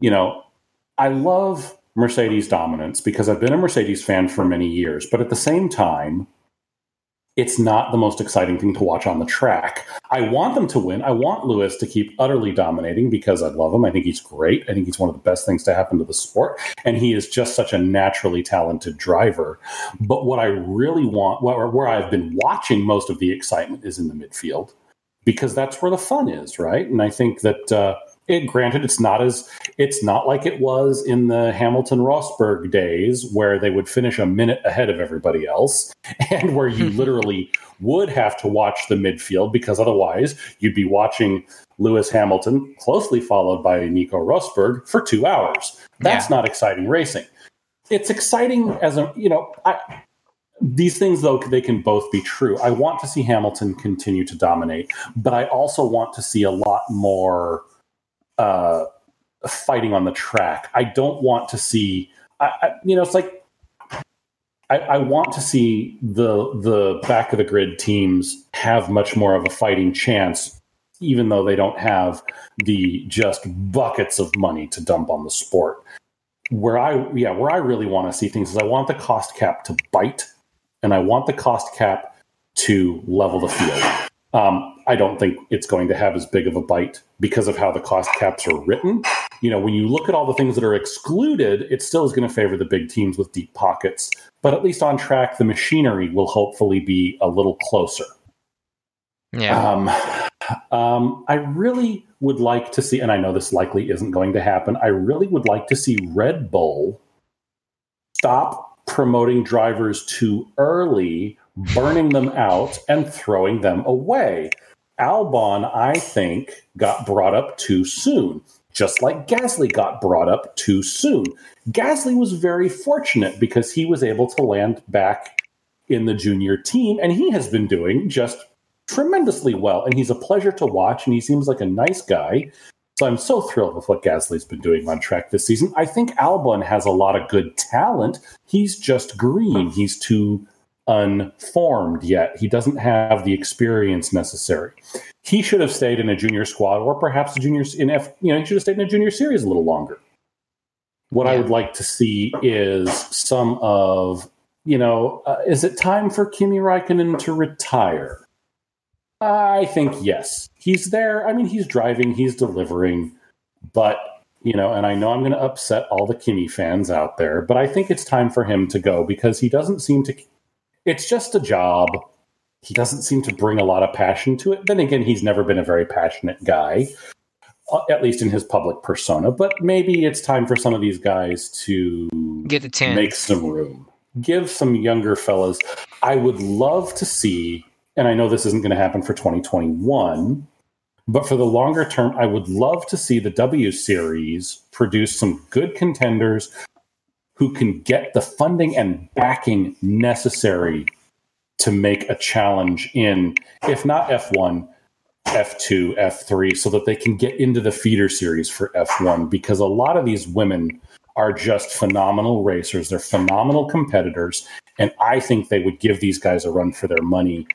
you know I love Mercedes dominance because I've been a Mercedes fan for many years, but at the same time, it's not the most exciting thing to watch on the track. I want them to win. I want Lewis to keep utterly dominating because I love him. I think he's great. I think he's one of the best things to happen to the sport. And he is just such a naturally talented driver. But what I really want, where, where I've been watching most of the excitement is in the midfield because that's where the fun is, right? And I think that, uh, it, granted, it's not as it's not like it was in the Hamilton Rosberg days where they would finish a minute ahead of everybody else, and where you literally would have to watch the midfield because otherwise you'd be watching Lewis Hamilton closely followed by Nico Rosberg for two hours. That's Yeah. not exciting racing. It's exciting as a you know. I, these things though they can both be true. I want to see Hamilton continue to dominate, but I also want to see a lot more uh, fighting on the track. I don't want to see, I, I, you know, it's like I, I want to see the the back of the grid teams have much more of a fighting chance, even though they don't have the just buckets of money to dump on the sport. Where I yeah, where I really want to see things is I want the cost cap to bite, and I want the cost cap to level the field. Um, I don't think it's going to have as big of a bite because of how the cost caps are written. You know, when you look at all the things that are excluded, it still is going to favor the big teams with deep pockets. But at least on track, the machinery will hopefully be a little closer. yeah. Um, um, I really would like to see, and I know this likely isn't going to happen, I really would like to see Red Bull stop promoting drivers too early, burning them out, and throwing them away. Albon, I think, got brought up too soon, just like Gasly got brought up too soon. Gasly was very fortunate because he was able to land back in the junior team, and he has been doing just tremendously well. And he's a pleasure to watch, and he seems like a nice guy. So I'm so thrilled with what Gasly's been doing on track this season. I think Albon has a lot of good talent. He's just green. He's too unformed yet. He doesn't have the experience necessary. He should have stayed in a junior squad, or perhaps a junior in F. You know, he should have stayed in a junior series a little longer. What I would like to see is some of, you know, uh, is it time for Kimi Raikkonen to retire? I think yes. He's there. I mean, he's driving, he's delivering, but you know, and I know I'm going to upset all the Kimi fans out there, but I think it's time for him to go because he doesn't seem to. It's just a job. He doesn't seem to bring a lot of passion to it. Then again, he's never been a very passionate guy, uh, at least in his public persona. But maybe it's time for some of these guys to Get a chance. make some room. Give some younger fellas. I would love to see, and I know this isn't going to happen for 2021, but for the longer term, I would love to see the W Series produce some good contenders who can get the funding and backing necessary to make a challenge in, if not F1, F2, F3, so that they can get into the feeder series for F1 because a lot of these women are just phenomenal racers. They're phenomenal competitors. And I think they would give these guys a run for their money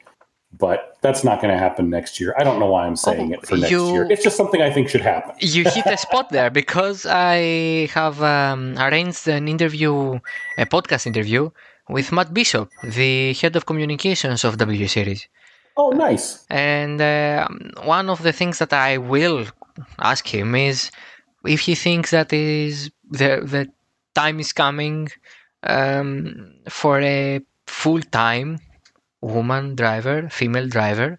but that's not going to happen next year. I don't know why I'm saying Oh, it for next you- year. It's just something I think should happen. You hit a spot there because I have um, arranged an interview, a podcast interview with Matt Bishop, the head of communications of W Series. Oh, nice. And uh, one of the things that I will ask him is if he thinks that is the the time is coming um, for a full time woman driver, female driver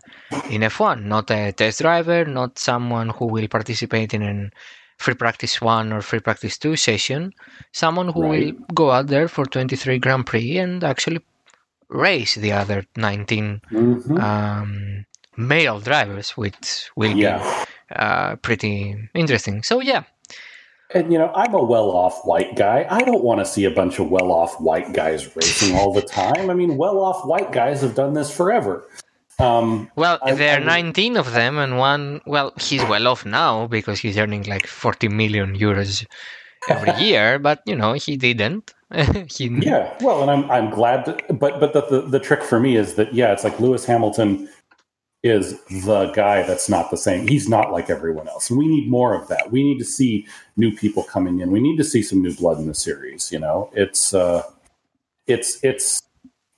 in F1, not a test driver, not someone who will participate in an free practice one or free practice two session, someone who Right. will go out there for 23 Grand Prix and actually race the other 19 Mhm. um, male drivers, which will yeah. be uh, pretty interesting. So yeah, And you know, I'm a well-off white guy. I don't want to see a bunch of well-off white guys racing all the time. I mean, well-off white guys have done this forever. Um, well, I- there I are would- 19 of them, and one, well, he's well off now because he's earning like 40 million euros every year, but you know, he didn't. he, yeah, well, and I'm I'm glad. To, but but the, the the trick for me is that yeah, it's like Lewis Hamilton is the guy that's not the same. He's not like everyone else, and we need more of that. We need to see new people coming in. We need to see some new blood in the series. You know, it's uh, it's it's.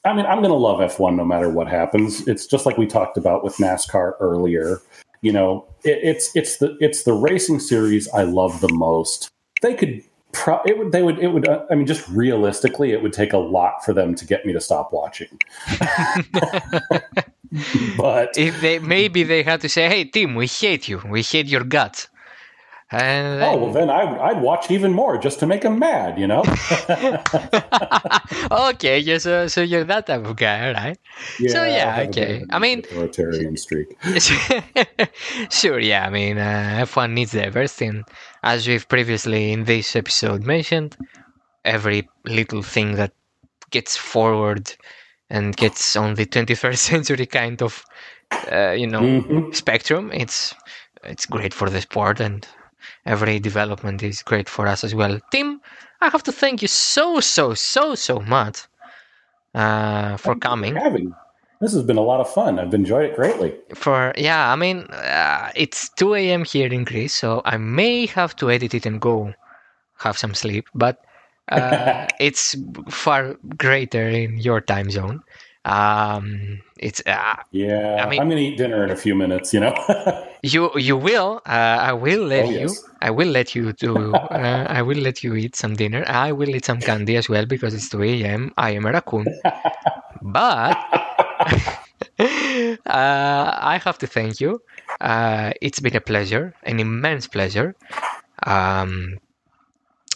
I mean, I'm going to love F1 no matter what happens. It's just like we talked about with NASCAR earlier. You know, it, it's it's the it's the racing series I love the most. They could. Pro- it would. They would. It would. Uh, I mean, just realistically, it would take a lot for them to get me to stop watching. but if they maybe they had to say, "Hey, Tim, we hate you. We hate your guts." And oh well, then I, I'd watch even more just to make them mad. You know. okay, yeah, so so you're that type of guy, right? So, yeah, a okay. I mean- authoritarian streak. sure, yeah. I mean, uh, F1 needs diversity, and as we've previously in this episode mentioned, every little thing that gets forward and gets on the 21st century kind of, uh, you know, Mhm. spectrum, it's it's great for the sport, and every development is great for us as well. Tim, I have to thank you so, so, so, so much uh, for Thank coming. having. This has been a lot of fun. I've enjoyed it greatly. for yeah i mean uh, it's 2 a.m here in greece so i may have to edit it and go have some sleep but uh, it's far greater in your time zone um, it's uh, Yeah, I mean- I'm to eat dinner in a few minutes. You know. you you will uh, i will let Oh, you yes. i will let you do uh, i will let you eat some dinner i will eat some candy as well because it's 2 a.m i am a raccoon but uh, I have to thank you. Uh, it's been a pleasure, an immense pleasure. Um,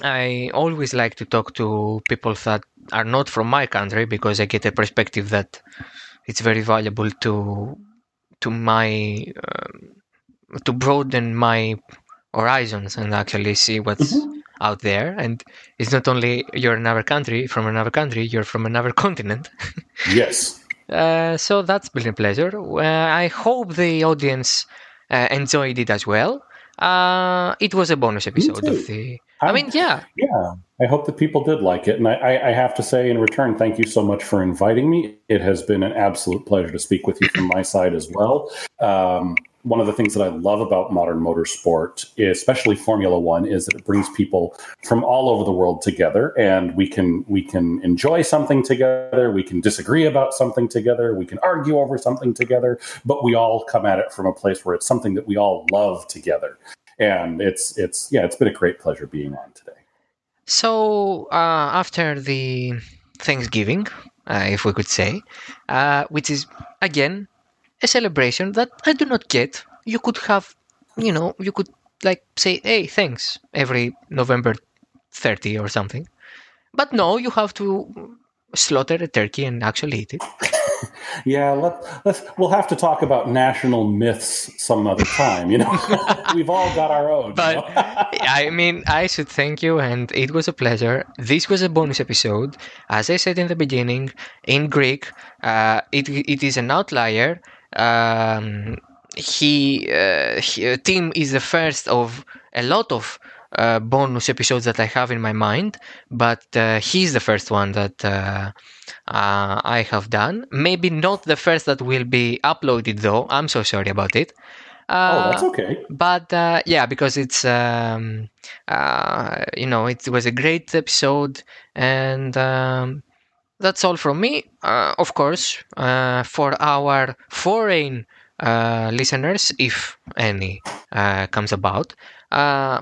I always like to talk to people that are not from my country because I get a perspective that it's very valuable to to my um, to broaden my horizons and actually see what's Mhm. out there. And it's not only you're another country from another country, you're from another continent. yes. Uh, so that's been a pleasure. Uh, I hope the audience uh, enjoyed it as well. Uh, it was a bonus episode too. of the. I I'm- mean, yeah, Yeah, I hope that people did like it. And I, I, I have to say, in return, thank you so much for inviting me. It has been an absolute pleasure to speak with you from my side as well. Um, one of the things that I love about modern motorsport, especially Formula One, is that it brings people from all over the world together, and we can we can enjoy something together. We can disagree about something together. We can argue over something together, but we all come at it from a place where it's something that we all love together. And it's it's yeah, it's been a great pleasure being on today. So uh, after the Thanksgiving, uh, if we could say, uh, which is again a celebration that I do not get. You could have, you know, you could like say, "Hey, thanks," every November 30 or something. But no, you have to slaughter a turkey and actually eat it. Yeah, let, let's. We'll have to talk about national myths some other time. You know, we've all got our own. you But know? I mean, I should thank you, and it was a pleasure. This was a bonus episode. As I said in the beginning, in Greek, uh, it, it is an outlier. Um, he, uh, he, Tim is the first of a lot of uh, bonus episodes that I have in my mind, but uh, he's the first one that uh, uh, I have done. Maybe not the first that will be uploaded, though. I'm so sorry about it. oh, that's okay. But uh, yeah, because it's um, uh, you know it was a great episode, and um, that's all from me. Uh, of course, uh, for our foreign uh, listeners, if any uh, comes about, uh,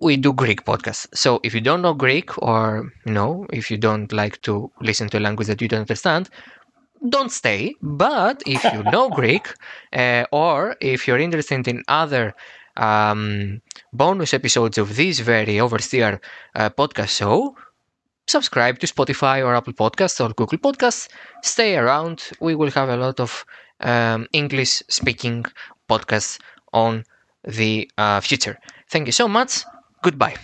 we do Greek podcasts. So if you don't know Greek, or you know, if you don't like to listen to a language that you don't understand, don't stay. But if you know Greek, uh, or if you're interested in other um, bonus episodes of this very oversteer uh, podcast show, subscribe to Spotify or Apple Podcasts or Google Podcasts. Stay around. We will have a lot of um, English speaking podcasts on the uh, future. Thank you so much. Goodbye.